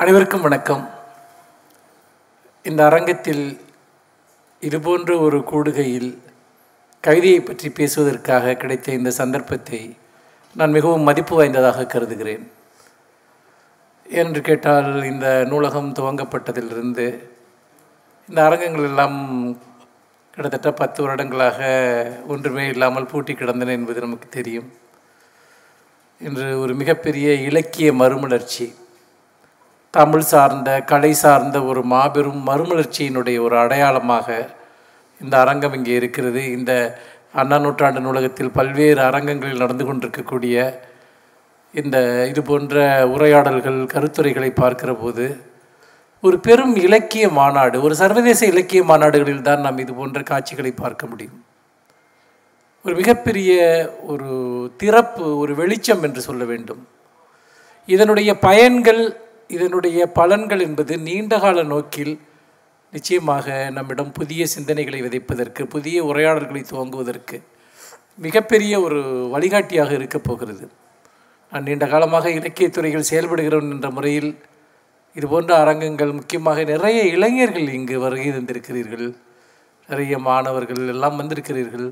அனைவருக்கும் வணக்கம். இந்த அரங்கத்தில் இதுபோன்ற ஒரு கூடுகையில் கவிதையை பற்றி பேசுவதற்காக கிடைத்த இந்த சந்தர்ப்பத்தை நான் மிகவும் மதிப்பு வாய்ந்ததாக கருதுகிறேன். என்று கேட்டால் இந்த நூலகம் துவங்கப்பட்டதிலிருந்து இந்த அரங்கங்கள் எல்லாம் கிட்டத்தட்ட பத்து வருடங்களாக ஒன்றுமே இல்லாமல் பூட்டி கிடந்தன என்பது நமக்கு தெரியும். இன்று ஒரு மிகப்பெரிய இலக்கிய மறுமலர்ச்சி தமிழ் சார்ந்த கலை சார்ந்த ஒரு மாபெரும் மறுமலர்ச்சியினுடைய ஒரு அடையாளமாக இந்த அரங்கம் இங்கே இருக்கிறது. இந்த அண்ணா நூற்றாண்டு நூலகத்தில் பல்வேறு அரங்கங்களில் நடந்து கொண்டிருக்கக்கூடிய இந்த இது போன்ற உரையாடல்கள் கருத்துரைகளை பார்க்கிற போது ஒரு பெரும் இலக்கிய மாநாடு ஒரு சர்வதேச இலக்கிய மாநாடுகளில் தான் நாம் இது போன்ற காட்சிகளை பார்க்க முடியும். ஒரு மிகப்பெரிய ஒரு திறப்பு ஒரு வெளிச்சம் என்று சொல்ல வேண்டும். இதனுடைய பயன்கள் இதனுடைய பலன்கள் என்பது நீண்டகால நோக்கில் நிச்சயமாக நம்மிடம் புதிய சிந்தனைகளை விதைப்பதற்கு புதிய உரையாடல்களை துவங்குவதற்கு மிகப்பெரிய ஒரு வழிகாட்டியாக இருக்கப் போகிறது. நான் நீண்ட காலமாக இலக்கியத்துறையில் செயல்படுகிறவன் என்ற முறையில் இதுபோன்ற அரங்கங்கள் முக்கியமாக நிறைய இளைஞர்கள் இங்கு வருகை தந்திருக்கிறீர்கள். நிறைய மாணவர்கள் எல்லாம் வந்திருக்கிறீர்கள்.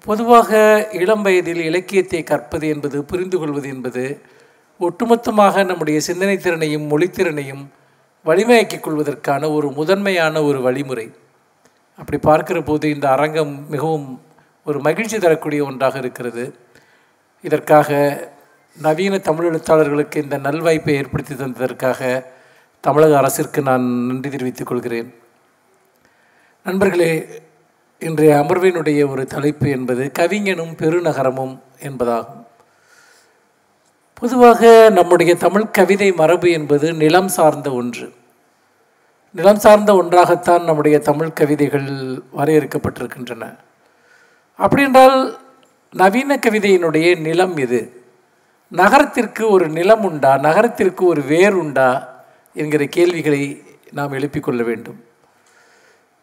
பொதுவாக இளம் வயதில் இலக்கியத்தை கற்பது என்பது புரிந்து கொள்வது என்பது ஒட்டுமொத்தமாக நம்முடைய சிந்தனை திறனையும் மொழித்திறனையும் வலிமையாக்கிக் கொள்வதற்கான ஒரு முதன்மையான ஒரு வழிமுறை. அப்படி பார்க்கிற போது இந்த அரங்கம் மிகவும் ஒரு மகிழ்ச்சி தரக்கூடிய ஒன்றாக இருக்கிறது. இதற்காக நவீன தமிழ் எழுத்தாளர்களுக்கு இந்த நல்வாய்ப்பை ஏற்படுத்தி தந்ததற்காக தமிழக அரசிற்கு நான் நன்றி தெரிவித்துக் கொள்கிறேன். நண்பர்களே இன்றைய அமர்வினுடைய ஒரு தலைப்பு என்பது கவிஞனும் பெருநகரமும் என்பதாகும். பொதுவாக நம்முடைய தமிழ் கவிதை மரபு என்பது நிலம் சார்ந்த ஒன்று. நிலம் சார்ந்த ஒன்றாகத்தான் நம்முடைய தமிழ் கவிதைகள் வரையறுக்கப்பட்டிருக்கின்றன. அப்படி என்றால் நவீன கவிதையினுடைய நிலம் இது நகரத்திற்கு ஒரு நிலம் உண்டா? நகரத்திற்கு ஒரு வேர் உண்டா? என்கிற கேள்விகளை நாம் எழுப்பிக்கொள்ள வேண்டும்.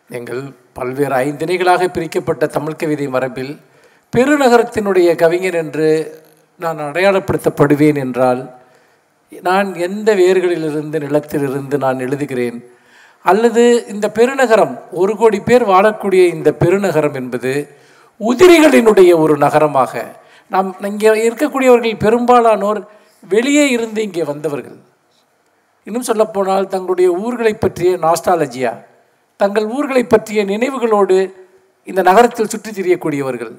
எங்கள் பல்வேறு ஐந்திணைகளாக பிரிக்கப்பட்ட தமிழ் கவிதை மரபில் பெருநகரத்தினுடைய கவிஞர் என்று நான் அடையாளப்படுத்தப்படுவேன் என்றால் நான் எந்த வேர்களிலிருந்து நிலத்திலிருந்து நான் எழுதுகிறேன்? அல்லது இந்த பெருநகரம் ஒரு கோடி பேர் வாழக்கூடிய இந்த பெருநகரம் என்பது உதிரிகளினுடைய ஒரு நகரமாக. நாம் இங்கே இருக்கக்கூடியவர்கள் பெரும்பாலானோர் வெளியே இருந்து இங்கே வந்தவர்கள். இன்னும் சொல்லப்போனால் தங்களுடைய ஊர்களை பற்றிய நாஸ்டாலஜியா தங்கள் ஊர்களை பற்றிய நினைவுகளோடு இந்த நகரத்தில் சுற்றித் திரியக்கூடியவர்கள்.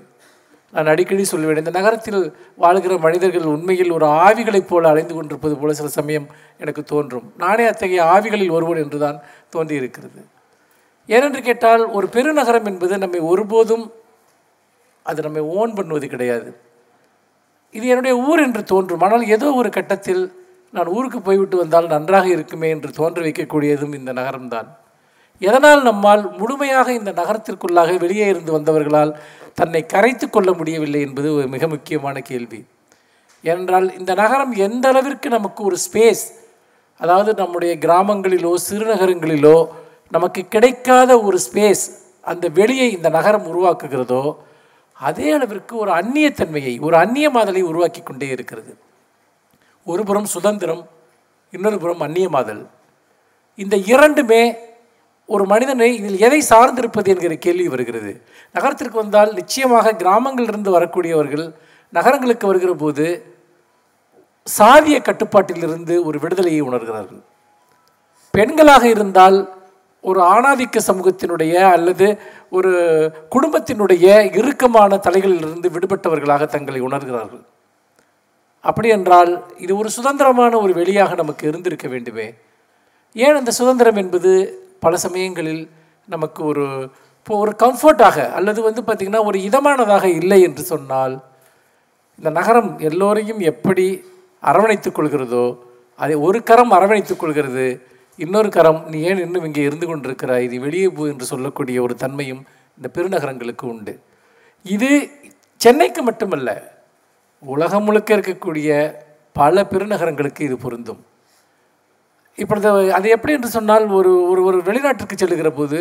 நான் அடிக்கடி சொல்வேன் இந்த நகரத்தில் வாழ்கிற மனிதர்கள் உண்மையில் ஒரு ஆவிகளைப் போல அலைந்து கொண்டிருப்பது போல சில சமயம் எனக்கு தோன்றும். நானே அத்தகைய ஆவிகளில் ஒருவன் என்றுதான் தோன்றியிருக்கிறது. ஏனென்று கேட்டால் ஒரு பெருநகரம் என்பது நம்மை ஒருபோதும் அது நம்மை ஓன் பண்ணுவது கிடையாது. இது என்னுடைய ஊர் என்று தோன்றும். ஆனால் ஏதோ ஒரு கட்டத்தில் நான் ஊருக்கு போய்விட்டு வந்தால் நன்றாக இருக்குமே என்று தோன்ற வைக்கக்கூடியதும் இந்த நகரம்தான். எதனால் நம்மால் முழுமையாக இந்த நகரத்திற்குள்ளாக வெளியே இருந்து வந்தவர்களால் தன்னை கரைத்து கொள்ள முடியவில்லை என்பது ஒரு மிக முக்கியமான கேள்வி. ஏனென்றால் இந்த நகரம் எந்த அளவிற்கு நமக்கு ஒரு ஸ்பேஸ் அதாவது நம்முடைய கிராமங்களிலோ சிறுநகரங்களிலோ நமக்கு கிடைக்காத ஒரு ஸ்பேஸ் அந்த வெளியை இந்த நகரம் உருவாக்குகிறதோ அதே அளவிற்கு ஒரு அந்நியத்தன்மையை ஒரு அந்நியமாதலை உருவாக்கி கொண்டே இருக்கிறது. ஒரு புறம் சுதந்திரம் இன்னொரு புறம் அந்நியமாதல் இந்த இரண்டுமே ஒரு மனிதனை இதில் எதை சார்ந்திருப்பது என்கிற கேள்வி வருகிறது. நகரத்திற்கு வந்தால் நிச்சயமாக கிராமங்களிலிருந்து வரக்கூடியவர்கள் நகரங்களுக்கு வருகிற போது சாதிய கட்டுப்பாட்டிலிருந்து ஒரு விடுதலையை உணர்கிறார்கள். பெண்களாக இருந்தால் ஒரு ஆணாதிக்க சமூகத்தினுடைய அல்லது ஒரு குடும்பத்தினுடைய இறுக்கமான தலைகளிலிருந்து விடுபட்டவர்களாக தங்களை உணர்கிறார்கள். அப்படி என்றால் இது ஒரு சுதந்திரமான ஒரு வெளியாக நமக்கு இருந்திருக்க வேண்டுமே. ஏன் அந்த சுதந்திரம் என்பது பல சமயங்களில் நமக்கு ஒரு இப்போ ஒரு கம்ஃபர்ட்டாக அல்லது வந்து பார்த்திங்கன்னா ஒரு இதமானதாக இல்லை என்று சொன்னால் இந்த நகரம் எல்லோரையும் எப்படி அரவணைத்துக் கொள்கிறதோ அதை ஒரு கரம் அரவணைத்துக் கொள்கிறது இன்னொரு கரம் நீ ஏன் இன்னும் இங்கே இருந்து கொண்டிருக்கிறாய் இது வெளியே போ என்று சொல்லக்கூடிய ஒரு தன்மையும் இந்த பெருநகரங்களுக்கு உண்டு. இது சென்னைக்கு மட்டுமல்ல உலகம் முழுக்க இருக்கக்கூடிய பல பெருநகரங்களுக்கு இது பொருந்தும். இப்பொழுது அது எப்படி என்று சொன்னால் ஒரு ஒரு ஒரு வெளிநாட்டிற்கு செல்லுகிற போது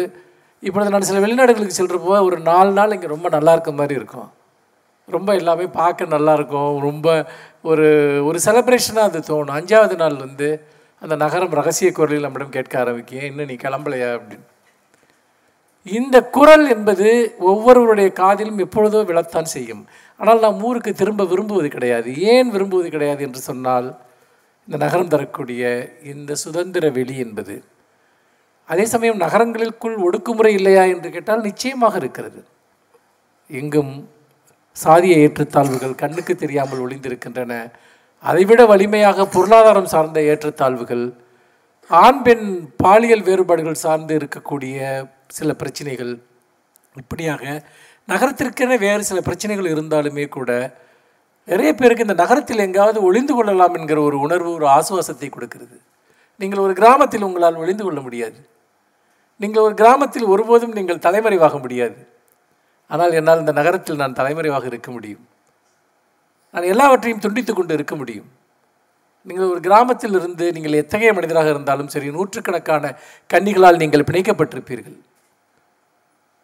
இப்பொழுது நான் சில வெளிநாடுகளுக்கு செல்கிறப்போ ஒரு நாலு நாள் இங்கே ரொம்ப நல்லா இருக்க மாதிரி இருக்கும். ரொம்ப எல்லாமே பார்க்க நல்லா இருக்கும். ரொம்ப ஒரு ஒரு செலப்ரேஷனாக அது தோணும். அஞ்சாவது நாள் வந்து அந்த நகரம் ரகசிய குரலில் நம்மிடம் கேட்க ஆரம்பிக்கும் இன்னும் நீ கிளம்பலையா? அப்படின்னு. இந்த குரல் என்பது ஒவ்வொருவருடைய காதிலும் எப்பொழுதோ விழத்தான் செய்யும். ஆனால் நாம் ஊருக்கு திரும்ப விரும்புவது கிடையாது. ஏன் விரும்புவது கிடையாது என்று சொன்னால் இந்த நகரம் தரக்கூடிய இந்த சுதந்திர வெளி என்பது அதே சமயம் நகரங்களுக்குள் ஒடுக்குமுறை இல்லையா என்று கேட்டால் நிச்சயமாக இருக்கிறது. எங்கும் சாதிய ஏற்றத்தாழ்வுகள் கண்ணுக்கு தெரியாமல் ஒளிந்திருக்கின்றன. அதைவிட வலிமையாக பொருளாதாரம் சார்ந்த ஏற்றத்தாழ்வுகள் ஆண் பெண் பாலியல் வேறுபாடுகள் சார்ந்து இருக்கக்கூடிய சில பிரச்சனைகள். இப்படியாக நகரத்திற்கென வேறு சில பிரச்சனைகள் இருந்தாலுமே கூட நிறைய பேருக்கு இந்த நகரத்தில் எங்காவது ஒளிந்து கொள்ளலாம் என்கிற ஒரு உணர்வு ஒரு ஆசுவாசத்தை கொடுக்கிறது. நீங்கள் ஒரு கிராமத்தில் உங்களால் ஒளிந்து கொள்ள முடியாது. நீங்கள் ஒரு கிராமத்தில் ஒருபோதும் நீங்கள் தலைமறைவாக முடியாது. ஆனால் என்னால் இந்த நகரத்தில் நான் தலைமறைவாக இருக்க முடியும். நான் எல்லாவற்றையும் துண்டித்து கொண்டு இருக்க முடியும். நீங்கள் ஒரு கிராமத்தில் இருந்து நீங்கள் எத்தகைய மனிதராக இருந்தாலும் சரி நூற்றுக்கணக்கான கன்னிகளால் நீங்கள் பிணைக்கப்பட்டிருப்பீர்கள்.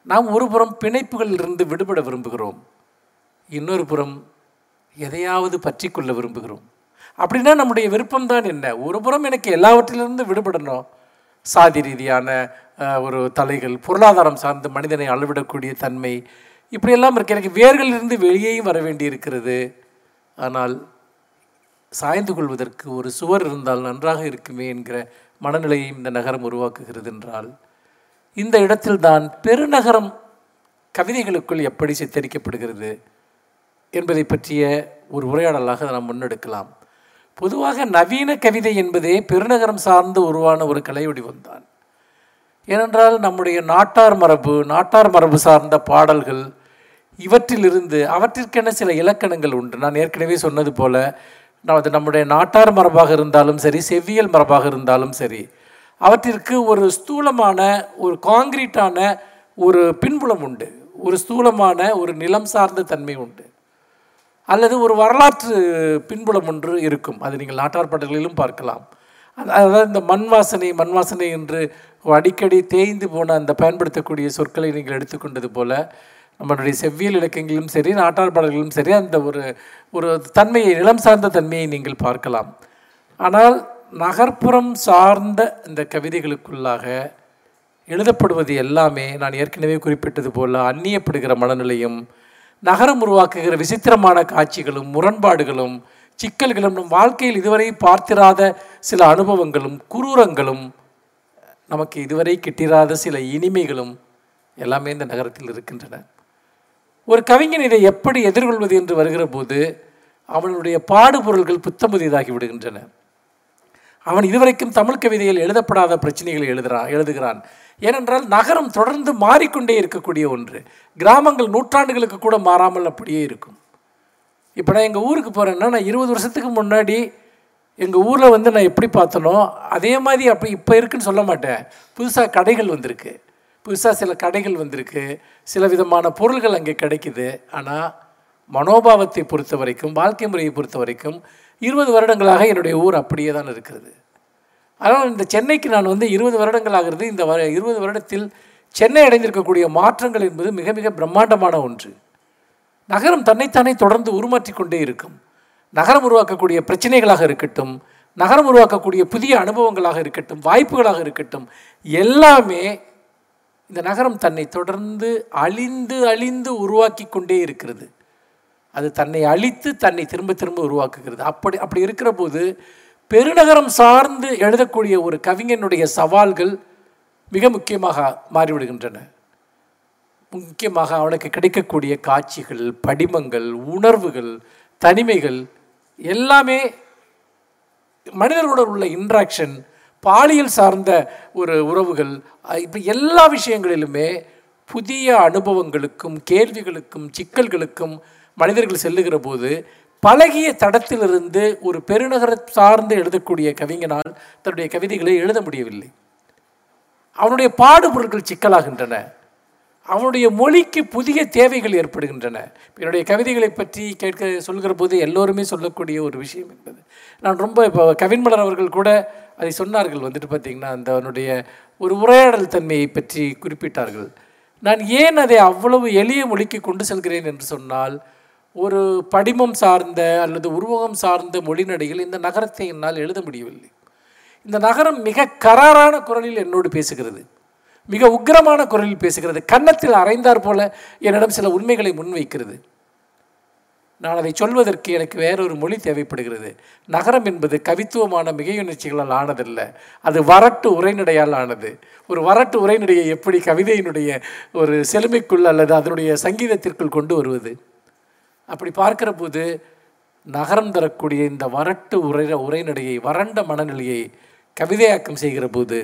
நாம் ஒரு புறம் பிணைப்புகளிலிருந்து விடுபட விரும்புகிறோம். இன்னொரு புறம் எதையாவது பற்றி கொள்ள விரும்புகிறோம். அப்படின்னா நம்முடைய விருப்பம்தான் என்ன? ஒரு புறம் எனக்கு எல்லாவற்றிலிருந்து விடுபடணும். சாதி ரீதியான ஒரு தலைகள் பொருளாதாரம் சார்ந்து மனிதனை அளவிடக்கூடிய தன்மை இப்படியெல்லாம் இருக்கு. எனக்கு வேர்களிலிருந்து வெளியேயும் வர வேண்டி இருக்கிறது ஆனால் சாய்ந்து கொள்வதற்கு ஒரு சுவர் இருந்தால் நன்றாக இருக்குமே என்கிற மனநிலையை இந்த நகரம் உருவாக்குகிறது என்றால் இந்த இடத்தில்தான் பெருநகரம் கவிதைகளுக்குள் எப்படி சித்தரிக்கப்படுகிறது? என்பதை பற்றிய ஒரு உரையாடலாக நாம் முன்னெடுக்கலாம். பொதுவாக நவீன கவிதை என்பதே பெருநகரம் சார்ந்து உருவான ஒரு கலை வடிவம்தான். ஏனென்றால் நம்முடைய நாட்டார் மரபு நாட்டார் மரபு சார்ந்த பாடல்கள் இவற்றிலிருந்து அவற்றிற்கென சில இலக்கணங்கள் உண்டு. நான் ஏற்கனவே சொன்னது போல அது நம்முடைய நாட்டார் மரபாக இருந்தாலும் சரி செவ்வியல் மரபாக இருந்தாலும் சரி அவற்றிற்கு ஒரு ஸ்தூலமான ஒரு காங்கிரீட்டான ஒரு பின்புலம் உண்டு. ஒரு ஸ்தூலமான ஒரு நிலம் சார்ந்த தன்மை உண்டு. அல்லது ஒரு வரலாற்று பின்புலம் ஒன்று இருக்கும். அது நீங்கள் நாட்டார் பாடல்களிலும் பார்க்கலாம். அதாவது இந்த மண் வாசனை மண் வாசனை என்று அடிக்கடி தேய்ந்து போன அந்த பயன்படுத்தக்கூடிய சொற்களை நீங்கள் எடுத்துக்கொண்டது போல நம்மளுடைய செவ்வியல் இலக்கியங்களிலும் சரி நாட்டார் பாடல்களிலும் சரி அந்த ஒரு ஒரு தன்மையை நிலம் சார்ந்த தன்மையை நீங்கள் பார்க்கலாம். ஆனால் நகர்ப்புறம் சார்ந்த இந்த கவிதைகளுக்குள்ளாக எழுதப்படுவது எல்லாமே நான் ஏற்கனவே குறிப்பிட்டது போல அந்நியப்படுகிற மனநிலையும் நகரம் உருவாக்குகிற விசித்திரமான காட்சிகளும் முரண்பாடுகளும் சிக்கல்களும் நம் வாழ்க்கையில் இதுவரை பார்த்திராத சில அனுபவங்களும் குரூரங்களும் நமக்கு இதுவரை கிட்டிராத சில இனிமைகளும் எல்லாமே இந்த நகரத்தில் இருக்கின்றன. ஒரு கவிஞன் இதை எப்படி எதிர்கொள்வது என்று வருகிற போது அவனுடைய பாடுபொருள்கள் புத்தமுதியதாகி விடுகின்றன. அவன் இதுவரைக்கும் தமிழ் கவிதையில் எழுதப்படாத பிரச்சனைகளை எழுதுகிறான் எழுதுகிறான். ஏனென்றால் நகரம் தொடர்ந்து மாறிக்கொண்டே இருக்கக்கூடிய ஒன்று. கிராமங்கள் நூற்றாண்டுகளுக்கு கூட மாறாமல் அப்படியே இருக்கும். இப்போ நான் எங்கள் ஊருக்கு போகிறேன்னா நான் இருபது வருஷத்துக்கு முன்னாடி எங்கள் ஊரில் வந்து நான் எப்படி பார்த்தனோ அதே மாதிரி அப்படி இப்போ இருக்குன்னு சொல்ல மாட்டேன். புதுசாக கடைகள் வந்திருக்கு. புதுசாக சில கடைகள் வந்திருக்கு. சில விதமான பொருள்கள் அங்கே கிடைக்குது. ஆனால் மனோபாவத்தை பொறுத்த வரைக்கும் வாழ்க்கை முறையை பொறுத்த வரைக்கும் இருபது வருடங்களாக என்னுடைய ஊர் அப்படியே தான் இருக்கிறது. அதனால் இந்த சென்னைக்கு நான் வந்து இருபது வருடங்கள் ஆகிறது இந்த வர இருபது வருடத்தில் சென்னை அடைந்திருக்கக்கூடிய மாற்றங்கள் என்பது மிக மிக பிரம்மாண்டமான ஒன்று. நகரம் தன்னைத்தானே தொடர்ந்து உருமாற்றிக் கொண்டே இருக்கும். நகரம் உருவாக்கக்கூடிய பிரச்சனைகளாக இருக்கட்டும் நகரம் உருவாக்கக்கூடிய புதிய அனுபவங்களாக இருக்கட்டும் வாய்ப்புகளாக இருக்கட்டும் எல்லாமே இந்த நகரம் தன்னை தொடர்ந்து அழிந்து அழிந்து உருவாக்கி கொண்டே இருக்கிறது. அது தன்னை அழித்து தன்னை திரும்ப திரும்ப உருவாக்குகிறது. அப்படி அப்படி இருக்கிற போது பெருநகரம் சார்ந்து எழுதக்கூடிய ஒரு கவிஞனுடைய சவால்கள் மிக முக்கியமாக மாறிவிடுகின்றன. முக்கியமாக அவனுக்கு கிடைக்கக்கூடிய காட்சிகள் படிமங்கள் உணர்வுகள் தனிமைகள் எல்லாமே மனிதர்களோட உள்ள இன்ட்ராக்ஷன் பாலியல் சார்ந்த ஒரு உறவுகள் இப்படி எல்லா விஷயங்களிலுமே புதிய அனுபவங்களுக்கும் கேள்விகளுக்கும் சிக்கல்களுக்கும் மனிதர்கள் செல்லுகிற போது பழகிய தடத்திலிருந்து ஒரு பெருநகர சார்ந்து எழுதக்கூடிய கவிஞனால் தன்னுடைய கவிதைகளை எழுத முடியவில்லை. அவனுடைய பாடுபொருட்கள் சிக்கலாகின்றன. அவனுடைய மொழிக்கு புதிய தேவைகள் ஏற்படுகின்றன. என்னுடைய கவிதைகளை பற்றி கேட்க சொல்கிற போது எல்லோருமே சொல்லக்கூடிய ஒரு விஷயம் என்பது. நான் ரொம்ப இப்போ கவின்மலர் அவர்கள் கூட அதை சொன்னார்கள். வந்துட்டு பார்த்தீங்கன்னா அந்த அவனுடைய ஒரு உரையாடல் தன்மையை பற்றி குறிப்பிட்டார்கள். நான் ஏன் அதை அவ்வளவு எளிய மொழிக்கு கொண்டு செல்கிறேன்? என்று சொன்னால் ஒரு படிமம் சார்ந்த அல்லது உருவகம் சார்ந்த மொழிநடையில் இந்த நகரத்தை என்னால் எழுத முடியவில்லை. இந்த நகரம் மிக கராரான குரலில் என்னோடு பேசுகிறது. மிக உக்கிரமான குரலில் பேசுகிறது. கன்னத்தில் அரைந்தார் போல என்னிடம் சில உண்மைகளை முன்வைக்கிறது. நான் அதை சொல்வதற்கு எனக்கு வேறொரு மொழி தேவைப்படுகிறது. நகரம் என்பது கவித்துவமான மிகையுணர்ச்சிகளால் ஆனதல்ல. அது வரட்டு உரைநடையால் ஆனது. ஒரு வரட்டு உரைநடையை எப்படி கவிதையினுடைய ஒரு செழுமைக்குள் அல்லது அதனுடைய சங்கீதத்திற்குள் கொண்டு வருவது? அப்படி பார்க்கிற போது நகரம் தரக்கூடிய இந்த வறட்டு உரை உரைநடையை வறண்ட மனநிலையை கவிதையாக்கம் செய்கிற போது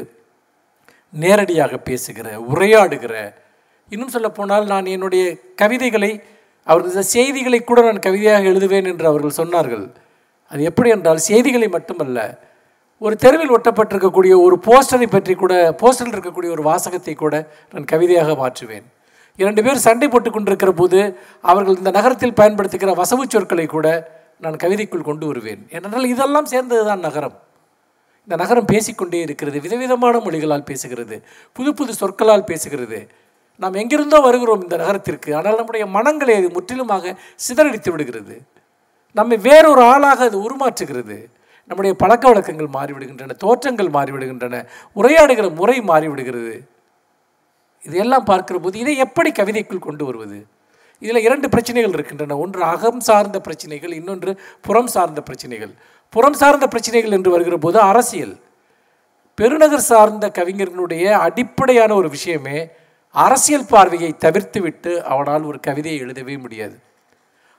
நேரடியாக பேசுகிற உரையாடுகிற இன்னும் சொல்லப்போனால் நான் என்னுடைய கவிதைகளை அவர்கள் செய்திகளை கூட நான் கவிதையாக எழுதுவேன் என்று அவர்கள் சொன்னார்கள். அது எப்படி என்றால் செய்திகளை மட்டுமல்ல ஒரு தெருவில் ஒட்டப்பட்டிருக்கக்கூடிய ஒரு போஸ்டரை பற்றி கூட போஸ்டரில் இருக்கக்கூடிய ஒரு வாசகத்தை கூட நான் கவிதையாக மாற்றுவேன். இரண்டு பேர் சண்டை போட்டு கொண்டிருக்கிற போது அவர்கள் இந்த நகரத்தில் பயன்படுத்துகிற வசவு சொற்களை கூட நான் கவிதைக்குள் கொண்டு வருவேன். ஏனென்றால் இதெல்லாம் சேர்ந்தது தான் நகரம். இந்த நகரம் பேசிக்கொண்டே இருக்கிறது விதவிதமான மொழிகளால் பேசுகிறது புது புது சொற்களால் பேசுகிறது. நாம் எங்கிருந்தோ வருகிறோம் இந்த நகரத்திற்கு ஆனால் நம்முடைய மனங்களை அது முற்றிலுமாக சிதறடித்து விடுகிறது. நம்மை வேறொரு ஆளாக அது உருமாற்றுகிறது. நம்முடைய பழக்க வழக்கங்கள் மாறிவிடுகின்றன தோற்றங்கள் மாறிவிடுகின்றன உரையாடுகிற முறை மாறிவிடுகிறது. இதையெல்லாம் பார்க்கிற போது இதை எப்படி கவிதைக்குள் கொண்டு வருவது? இதில் இரண்டு பிரச்சனைகள் இருக்கின்றன. ஒன்று அகம் சார்ந்த பிரச்சனைகள் இன்னொன்று புறம் சார்ந்த பிரச்சனைகள். புறம் சார்ந்த பிரச்சனைகள் என்று வருகிற போது அரசியல். பெருநகர் சார்ந்த கவிஞர்களுடைய அடிப்படையான ஒரு விஷயமே அரசியல் பார்வையை தவிர்த்து விட்டு அவனால் ஒரு கவிதையை எழுதவே முடியாது.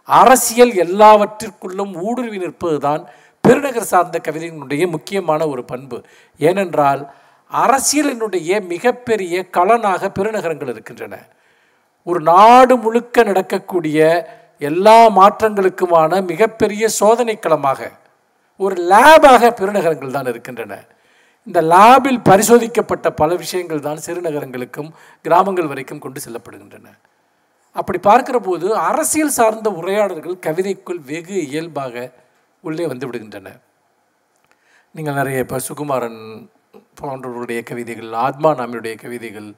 அரசியல் எல்லாவற்றிற்குள்ளும் ஊடுருவி நிற்பதுதான் பெருநகர் சார்ந்த கவிதைகளுடைய முக்கியமான ஒரு பண்பு. ஏனென்றால் அரசியலினுடைய மிகப்பெரிய களனாக பெருநகரங்கள் இருக்கின்றன. ஒரு நாடு முழுக்க நடக்கக்கூடிய எல்லா மாற்றங்களுக்குமான மிகப்பெரிய சோதனை களமாக ஒரு லேபாக பெருநகரங்கள் தான் இருக்கின்றன. இந்த லேபில் பரிசோதிக்கப்பட்ட பல விஷயங்கள் தான் சிறுநகரங்களுக்கும் கிராமங்கள் வரைக்கும் கொண்டு செல்லப்படுகின்றன. அப்படி பார்க்கிற போது அரசியல் சார்ந்த உரையாடல்கள் கவிதைக்குள் வெகு இயல்பாக உள்ளே வந்து விடுகின்றன. நீங்கள் நிறைய இப்போ சுகுமாரன் போன்றவர்களுடைய கவிதைகள் ஆத்மா நாமியுடைய கவிதைகள்